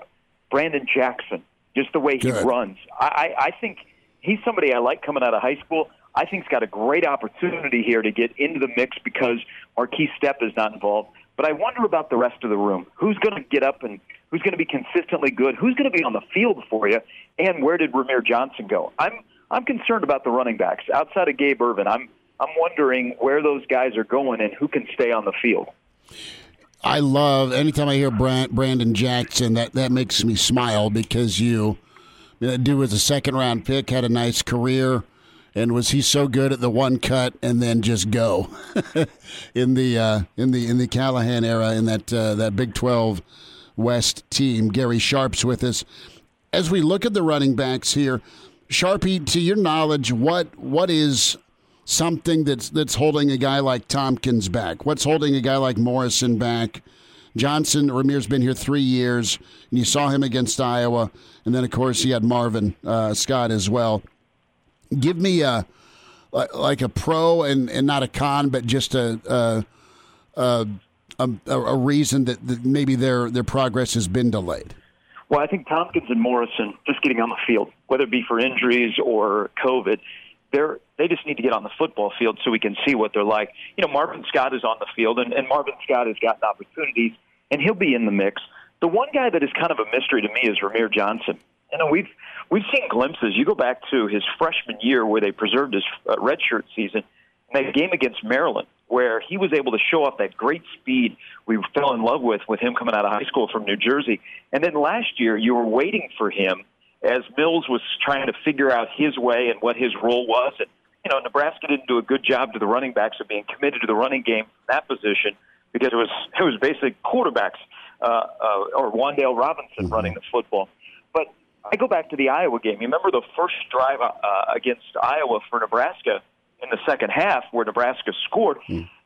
Brandon Jackson, just the way he Good. runs. I, I, I think he's somebody I like coming out of high school. I think he's got a great opportunity here to get into the mix because Markese Stepp is not involved. But I wonder about the rest of the room. Who's going to get up and who's going to be consistently good? Who's going to be on the field for you? And where did Rahmir Johnson go? I'm I'm concerned about the running backs outside of Gabe Ervin. I'm I'm wondering where those guys are going and who can stay on the field. I love anytime I hear Brandon Jackson. That that makes me smile because you, that dude was a second round pick, had a nice career and was he so good at the one cut and then just go in the uh, in the in the Callahan era in that uh, that Big Twelve West team? Gary Sharp's with us as we look at the running backs here. Sharpie, to your knowledge, what what is something that's that's holding a guy like Thompkins back? What's holding a guy like Morrison back? Johnson Rahmir's been here three years, and you saw him against Iowa, and then of course you had Marvin uh, Scott as well give me a like a pro and, and not a con, but just a a, a, a, reason that, that maybe their their progress has been delayed. Well, I think Thompkins and Morrison just getting on the field, whether it be for injuries or COVID, they're they just need to get on the football field so we can see what they're like. You know, Marvin Scott is on the field, and, and Marvin Scott has gotten opportunities, and he'll be in the mix. The one guy that is kind of a mystery to me is Rahmir Johnson. You know, we've we've seen glimpses. You go back to his freshman year where they preserved his uh, redshirt season, and that game against Maryland, where he was able to show off that great speed we fell in love with with him coming out of high school from New Jersey. And then last year, you were waiting for him as Mills was trying to figure out his way and what his role was. And you know, Nebraska didn't do a good job to the running backs of being committed to the running game from that position because it was it was basically quarterbacks uh, uh, or Wan'Dale Robinson Mm-hmm. running the football. I go back to the Iowa game. You remember the first drive uh, against Iowa for Nebraska in the second half, where Nebraska scored.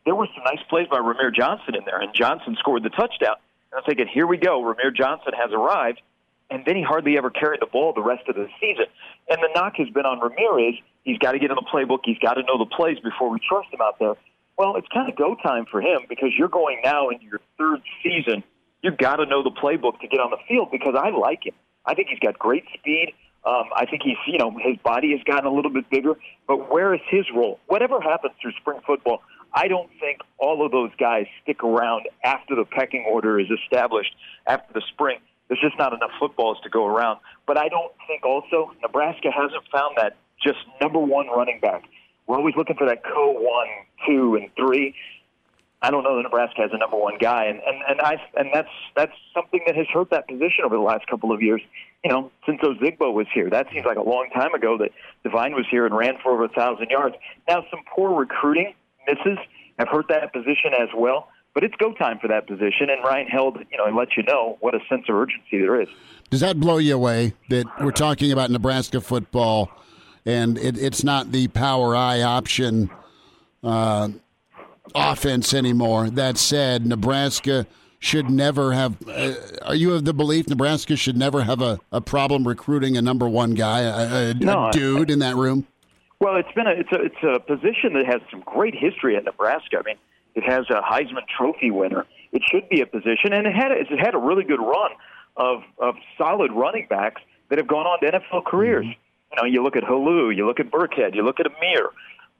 There were some nice plays by Rahmir Johnson in there, and Johnson scored the touchdown. And I'm thinking, here we go. Rahmir Johnson has arrived, and then he hardly ever carried the ball the rest of the season. And the knock has been on Ramirez. He's got to get in the playbook. He's got to know the plays before we trust him out there. Well, it's kind of go time for him because you're going now into your third season. You've got to know the playbook to get on the field because I like him. I think he's got great speed. Um, I think he's, you know, his body has gotten a little bit bigger. But where is his role? Whatever happens through spring football, I don't think all of those guys stick around after the pecking order is established after the spring. There's just not enough footballs to go around. But I don't think also Nebraska hasn't found that just number one running back. We're always looking for that co one, two, and three. I don't know that Nebraska has a number one guy, and and and I and that's that's something that has hurt that position over the last couple of years. You know, since Ozigbo was here, that seems like a long time ago that Devine was here and ran for over a thousand yards. Now, some poor recruiting misses have hurt that position as well. But it's go time for that position, and Ryan Held, you know, let you know what a sense of urgency there is. Does that blow you away that we're talking about Nebraska football and it, it's not the power eye option uh, offense anymore? That said, Nebraska should never have. Uh, are you of the belief Nebraska should never have a, a problem recruiting a number one guy, a, a, No, I- a dude in that room? Well, it's been a it's a it's a position that has some great history at Nebraska. I mean, it has a Heisman Trophy winner. It should be a position, and it had a, it's had a really good run of of solid running backs that have gone on to NFL careers. You know, you look at Helu, you look at Burkhead, you look at Ameer,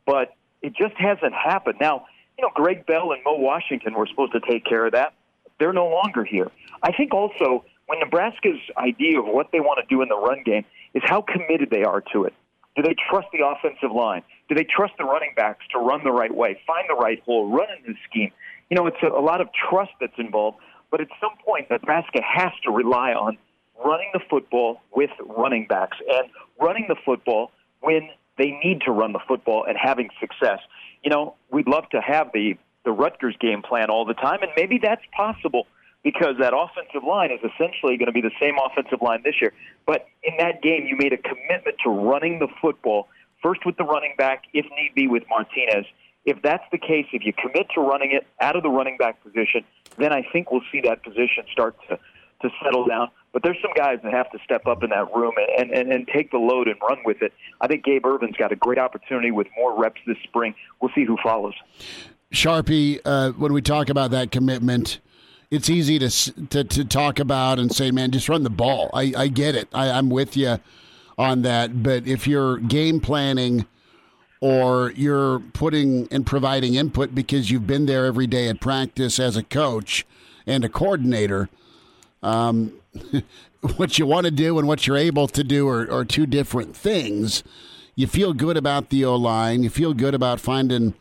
but it just hasn't happened. Now, you know, Greg Bell and Mo Washington were supposed to take care of that. They're no longer here. I think also when Nebraska's idea of what they want to do in the run game is how committed they are to it. Do they trust the offensive line? Do they trust the running backs to run the right way, find the right hole, run in the scheme? You know, it's a, a lot of trust that's involved, but at some point, Nebraska has to rely on running the football with running backs and running the football when they need to run the football and having success. You know, we'd love to have the the Rutgers game plan all the time, and maybe that's possible because that offensive line is essentially going to be the same offensive line this year. But in that game, you made a commitment to running the football first with the running back, if need be, with Martinez. If that's the case, if you commit to running it out of the running back position, then I think we'll see that position start to to settle down. But there's some guys that have to step up in that room and, and, and take the load and run with it. I think Gabe Ervin's got a great opportunity with more reps this spring. We'll see who follows. Sharpie, uh, when we talk about that commitment, it's easy to, to to talk about and say, "Man, just run the ball." I, I get it. I, I'm with you on that. But if you're game planning or you're putting and providing input because you've been there every day at practice as a coach and a coordinator, um, what you want to do and what you're able to do are, are two different things. You feel good about the O line. You feel good about finding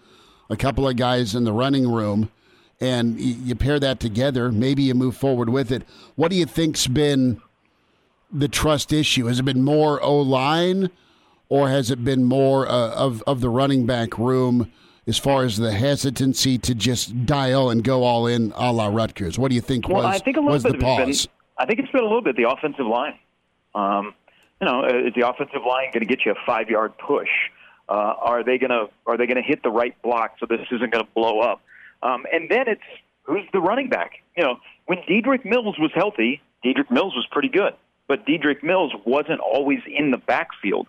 a couple of guys in the running room, and y- you pair that together. Maybe you move forward with it. What do you think's been the trust issue? Has it been more O line, or has it been more uh, of of the running back room? As far as the hesitancy to just dial and go all in, a la Rutgers, what do you think Well, was I think a little was bit the pause? been. I think it's been a little bit the offensive line. Um, you know, is the offensive line going to get you a five yard push? Uh, are they going to are they going to hit the right block so this isn't going to blow up? Um, and then it's who's the running back? You know, when Dedrick Mills was healthy, Dedrick Mills was pretty good, but Dedrick Mills wasn't always in the backfield.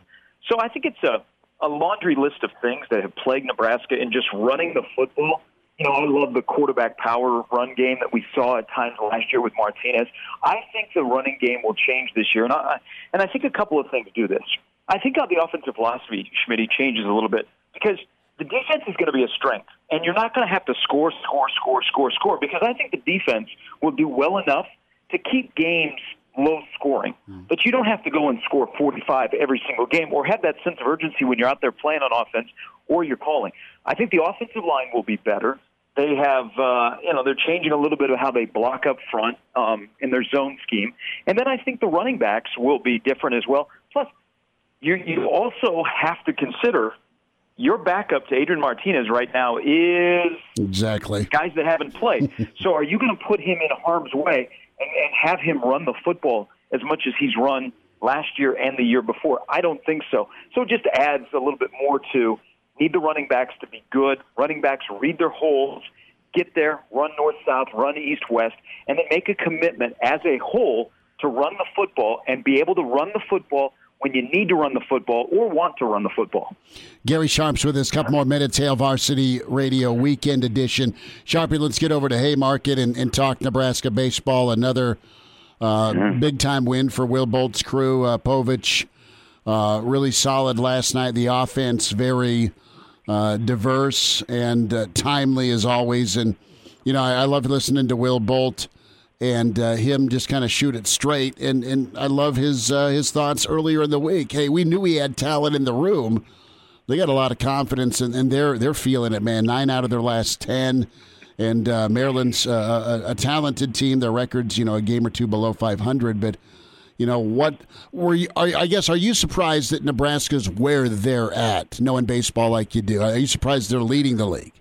So I think it's a a laundry list of things that have plagued Nebraska in just running the football. You know, I love the quarterback power run game that we saw at times last year with Martinez. I think the running game will change this year, and I and I think a couple of things do this. I think how the offensive philosophy, Schmidt, changes a little bit because the defense is going to be a strength, and you're not going to have to score, score, score, score, score because I think the defense will do well enough to keep games low scoring. But you don't have to go and score 45 every single game or have that sense of urgency when you're out there playing on offense or you're calling. I think the offensive line will be better. They have, uh, you know, they're changing a little bit of how they block up front um, in their zone scheme, and then I think the running backs will be different as well. Plus, you you also have to consider your backup to Adrian Martinez right now is exactly guys that haven't played. so are you going to put him in harm's way and, and have him run the football as much as he's run last year and the year before? I don't think so. So it just adds a little bit more to need the running backs to be good. Running backs read their holes, get there, run north south, run east west, and then make a commitment as a whole to run the football and be able to run the football when you need to run the football or want to run the football. Gary Sharp's with us. A couple more minutes. Hail Varsity Radio Weekend Edition. Sharpie, let's get over to Haymarket and, and talk Nebraska baseball. Another uh, Mm-hmm. big time win for Will Bolt's crew. Uh, Povich uh, really solid last night. The offense very uh, diverse and uh, timely as always. And you know, I, I love listening to Will Bolt and uh, him just kind of shoot it straight. And and I love his uh, his thoughts earlier in the week. Hey, we knew he had talent in the room. They got a lot of confidence, and, and they're they're feeling it, man. Nine out of their last ten, and uh, Maryland's uh, a, a talented team. Their records, you know, a game or two below five hundred, but. You know what? Were you? Are, I guess. Are you surprised that Nebraska's where they're at, knowing baseball like you do? Are you surprised they're leading the league?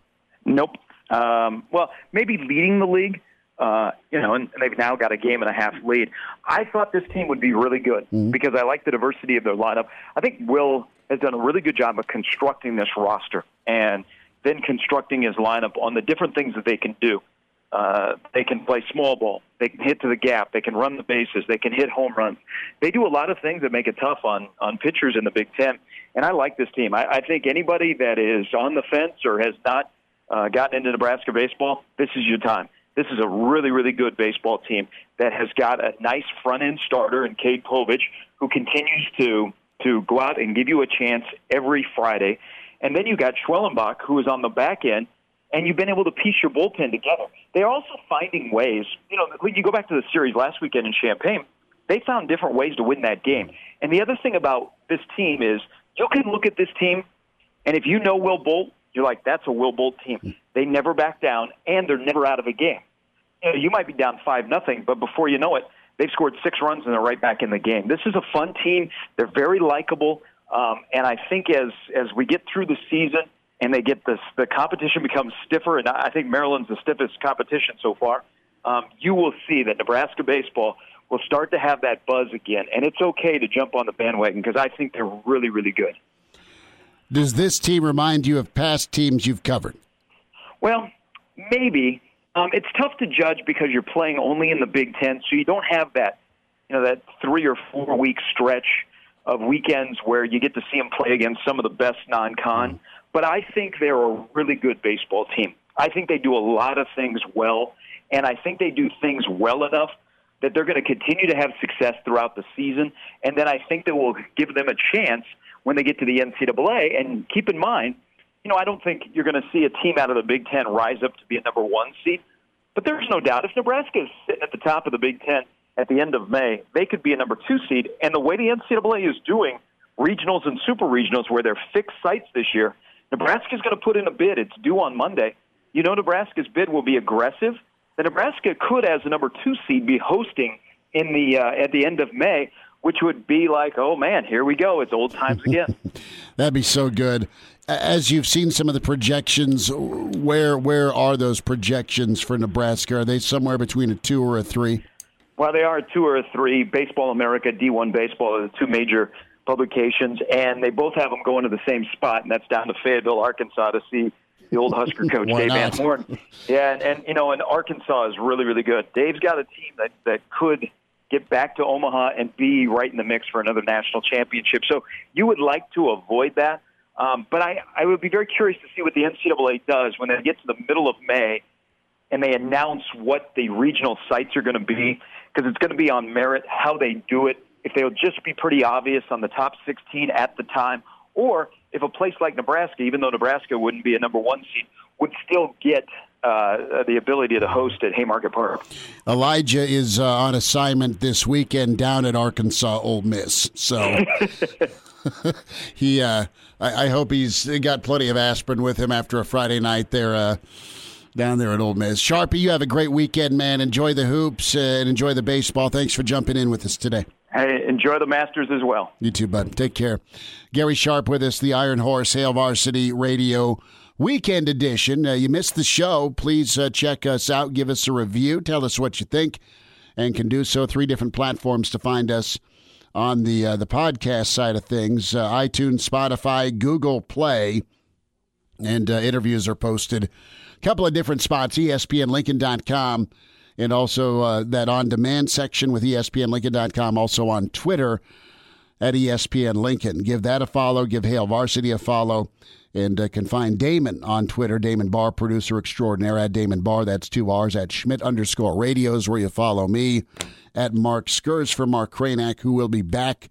Nope. Um, well, maybe leading the league, uh, you know, and they've now got a game and a half lead. I thought this team would be really good because I like the diversity of their lineup. I think Will has done a really good job of constructing this roster and then constructing his lineup on the different things that they can do. Uh, they can play small ball. They can hit to the gap. They can run the bases. They can hit home runs. They do a lot of things that make it tough on on pitchers in the Big Ten. And I like this team. I, I think anybody that is on the fence or has not uh, gotten into Nebraska baseball, this is your time. This is a really, really good baseball team that has got a nice front end starter in Cade Povich, who continues to to go out and give you a chance every Friday. And then you got Schwellenbach, who is on the back end, and you've been able to piece your bullpen together. They're also finding ways. You know, when you go back to the series last weekend in Champaign, they found different ways to win that game. And the other thing about this team is you can look at this team, and if you know Will Bolt, you're like, that's a Will Bolt team. They never back down, and they're never out of a game. You, know, you might be down five nothing, but before you know it, they've scored six runs and they're right back in the game. This is a fun team. They're very likable, um, and I think as as we get through the season and they get this, the competition becomes stiffer, and I think Maryland's the stiffest competition so far. Um, you will see that Nebraska baseball will start to have that buzz again, and it's okay to jump on the bandwagon because I think they're really, really good. Does this team remind you of past teams you've covered? Well, maybe. Um, it's tough to judge because you're playing only in the Big Ten, so you don't have that, you know, that three or four week stretch of weekends where you get to see them play against some of the best non-con. But I think they're a really good baseball team. I think they do a lot of things well, and I think they do things well enough that they're going to continue to have success throughout the season. And then I think that will give them a chance when they get to the NCAA. And keep in mind, you know, I don't think you're going to see a team out of the Big Ten rise up to be a number one seed. But there's no doubt if Nebraska is sitting at the top of the Big Ten at the end of May, they could be a number two seed. And the way the NCAA is doing regionals and super regionals, where they're fixed sites this year, Nebraska's going to put in a bid. It's due on Monday. You know, Nebraska's bid will be aggressive. The Nebraska could, as a number two seed, be hosting in the uh, at the end of May, which would be like, oh man, here we go. It's old times again. That'd be so good. As you've seen some of the projections, where where are those projections for Nebraska? Are they somewhere between a two or a three? Well, they are a two or three. Baseball America, D1 Baseball are the two major publications, and they both have them going to the same spot, and that's down to Fayetteville, Arkansas, to see the old Husker coach Dave Van? Horn. Yeah, and, and you know, and Arkansas is really, really good. Dave's got a team that that could get back to Omaha and be right in the mix for another national championship. So you would like to avoid that. Um, but I, I would be very curious to see what the NCAA does when they get to the middle of May and they announce what the regional sites are going to be because it's going to be on merit how they do it. If they'll just be pretty obvious on the top 16 at the time, or if a place like Nebraska, even though Nebraska wouldn't be a number one seed, would still get uh, the ability to host at Haymarket Park. Elijah is uh, on assignment this weekend down at Arkansas Ole Miss, so he. Uh, I, I hope he's got plenty of aspirin with him after a Friday night there. Uh, down there at Ole Miss. Sharpie, you have a great weekend, man. Enjoy the hoops uh, and enjoy the baseball. Thanks for jumping in with us today. Hey, enjoy the Masters as well. You too, bud. Take care. Gary Sharp with us, the Iron Horse Hail Varsity Radio Weekend Edition. Uh, you missed the show. Please uh, check us out. Give us a review. Tell us what you think, and can do so. Three different platforms to find us on the uh, the podcast side of things: uh, iTunes, Spotify, Google Play, and uh, interviews are posted. A couple of different spots: ESPNLincoln.com, and also uh, that on-demand section with ESPNLincoln.com. Also on Twitter at ESPN Lincoln. Give that a follow. Give Hail Varsity a follow. And uh, can find Damon on Twitter, Damon Barr, producer extraordinaire at Damon Barr. That's two R's at Schmidt underscore radios, where you follow me at Mark Skurs for Mark Kraynak, who will be back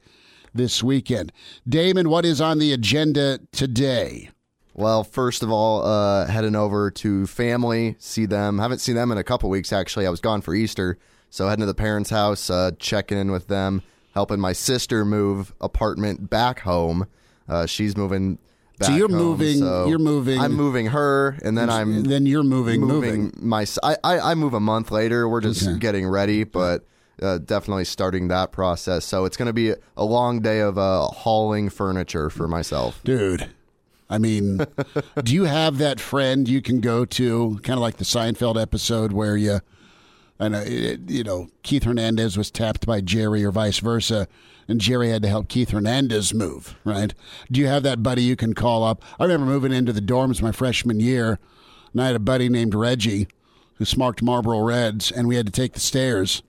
this weekend. Damon, what is on the agenda today? Well, first of all, uh, heading over to family, see them. Haven't seen them in a couple weeks, actually. I was gone for Easter. So heading to the parents' house, uh, checking in with them, helping my sister move apartment back home. Uh, she's moving so you're home, moving. so you're moving. I'm moving her, and then I'm. Then you're moving. Moving, my. I, I I move a month later. We're just okay. getting ready, but uh, definitely starting that process. So it's going to be a long day of uh, hauling furniture for myself, dude. I mean, do you have that friend you can go to, kind of like the Seinfeld episode where you, I know, you know, Keith Hernandez was tapped by Jerry or vice versa and Jerry had to help Keith Hernandez move, right? Do you have that buddy you can call up? I remember moving into the dorms my freshman year, and I had a buddy named Reggie who smoked Marlboro Reds, and we had to take the stairs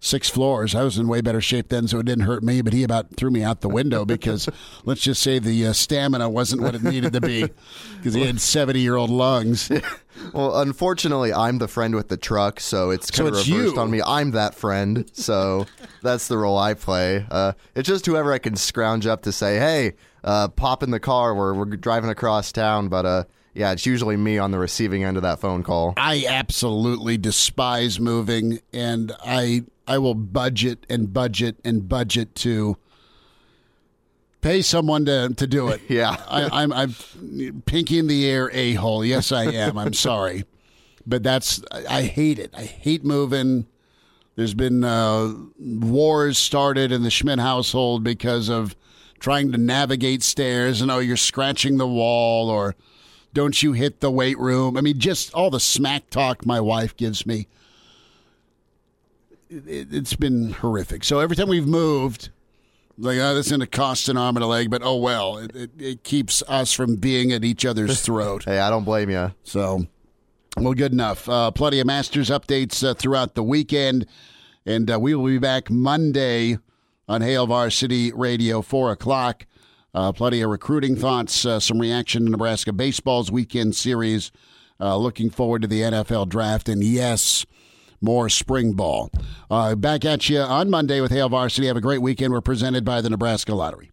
six floors. I was in way better shape then, so it didn't hurt me, but he about threw me out the window because let's just say the uh, stamina wasn't what it needed to be because he had 70 year old lungs. Well, unfortunately, I'm the friend with the truck, so it's kind so of reversed you. on me. I'm that friend, so that's the role I play. Uh, it's just whoever I can scrounge up to say, hey, uh, pop in the car, we're, we're driving across town, but uh, yeah, it's usually me on the receiving end of that phone call. I absolutely despise moving, and I I will budget and budget and budget to pay someone to, to do it. yeah, I, I'm I'm pinky in the air a hole. Yes, I am. I'm sorry, but that's I hate it. I hate moving. There's been uh, wars started in the Schmidt household because of trying to navigate stairs and oh, you're scratching the wall or don't you hit the weight room. I mean, just all the smack talk my wife gives me it, has been horrific. So every time we've moved, like, oh, this going to cost an arm and a leg, but oh well. It, it, it keeps us from being at each other's throat. hey, I don't blame you. So, well, good enough. Uh, plenty of Masters updates uh, throughout the weekend. And uh, we will be back Monday on Hail Varsity Radio, 4 o'clock. Uh, plenty of recruiting thoughts, uh, some reaction to Nebraska Baseball's weekend series. Uh, looking forward to the NFL draft. And yes, more spring ball. Uh, back at you on Monday with Hail Varsity. Have a great weekend. We're presented by the Nebraska Lottery.